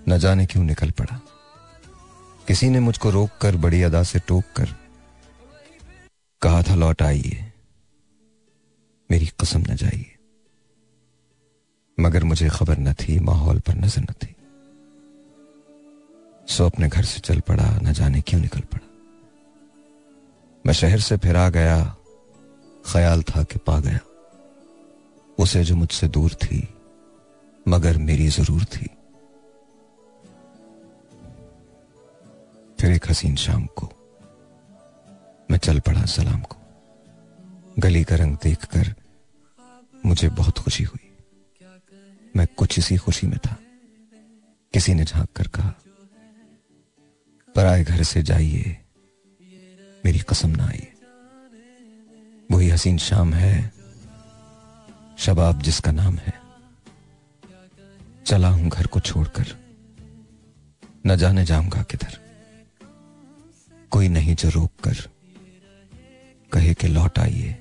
न जाने क्यों निकल पड़ा। किसी ने मुझको रोक कर बड़ी अदा से टोक कर कहा था, लौट आइए। मेरी कसम न जाइए। मगर मुझे खबर न थी, माहौल पर नज़र न थी। सो अपने घर से चल पड़ा, न जाने क्यों निकल पड़ा। मैं शहर से फिर गया, ख्याल था कि पा गया। उसे जो मुझसे दूर थी, मगर मेरी ज़रूर थी। फिर एक हसीन शाम को, मैं चल पड़ा सलाम को। गली का रंग देखकर मुझे बहुत खुशी हुई। मैं कुछ इसी खुशी में था। किसी ने झाँक कर कहा पराए घर से जाइए। मेरी कसम ना आइए। वही हसीन शाम है, शबाब जिसका नाम है। चला हूँ घर को छोड़कर। न जाने जाऊँगा किधर। कोई नहीं जो रोक कर कहे कि लौट आइए।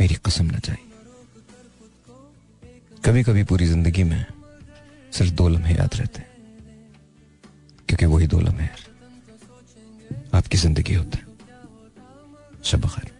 मेरी कसम न जाइए कभी कभी पूरी ज़िंदगी में सिर्फ़ दो लम्हे याद रहते हैं। क्योंकि वही दो लम्हे आपकी ज़िंदगी होते हैं। शब खैर।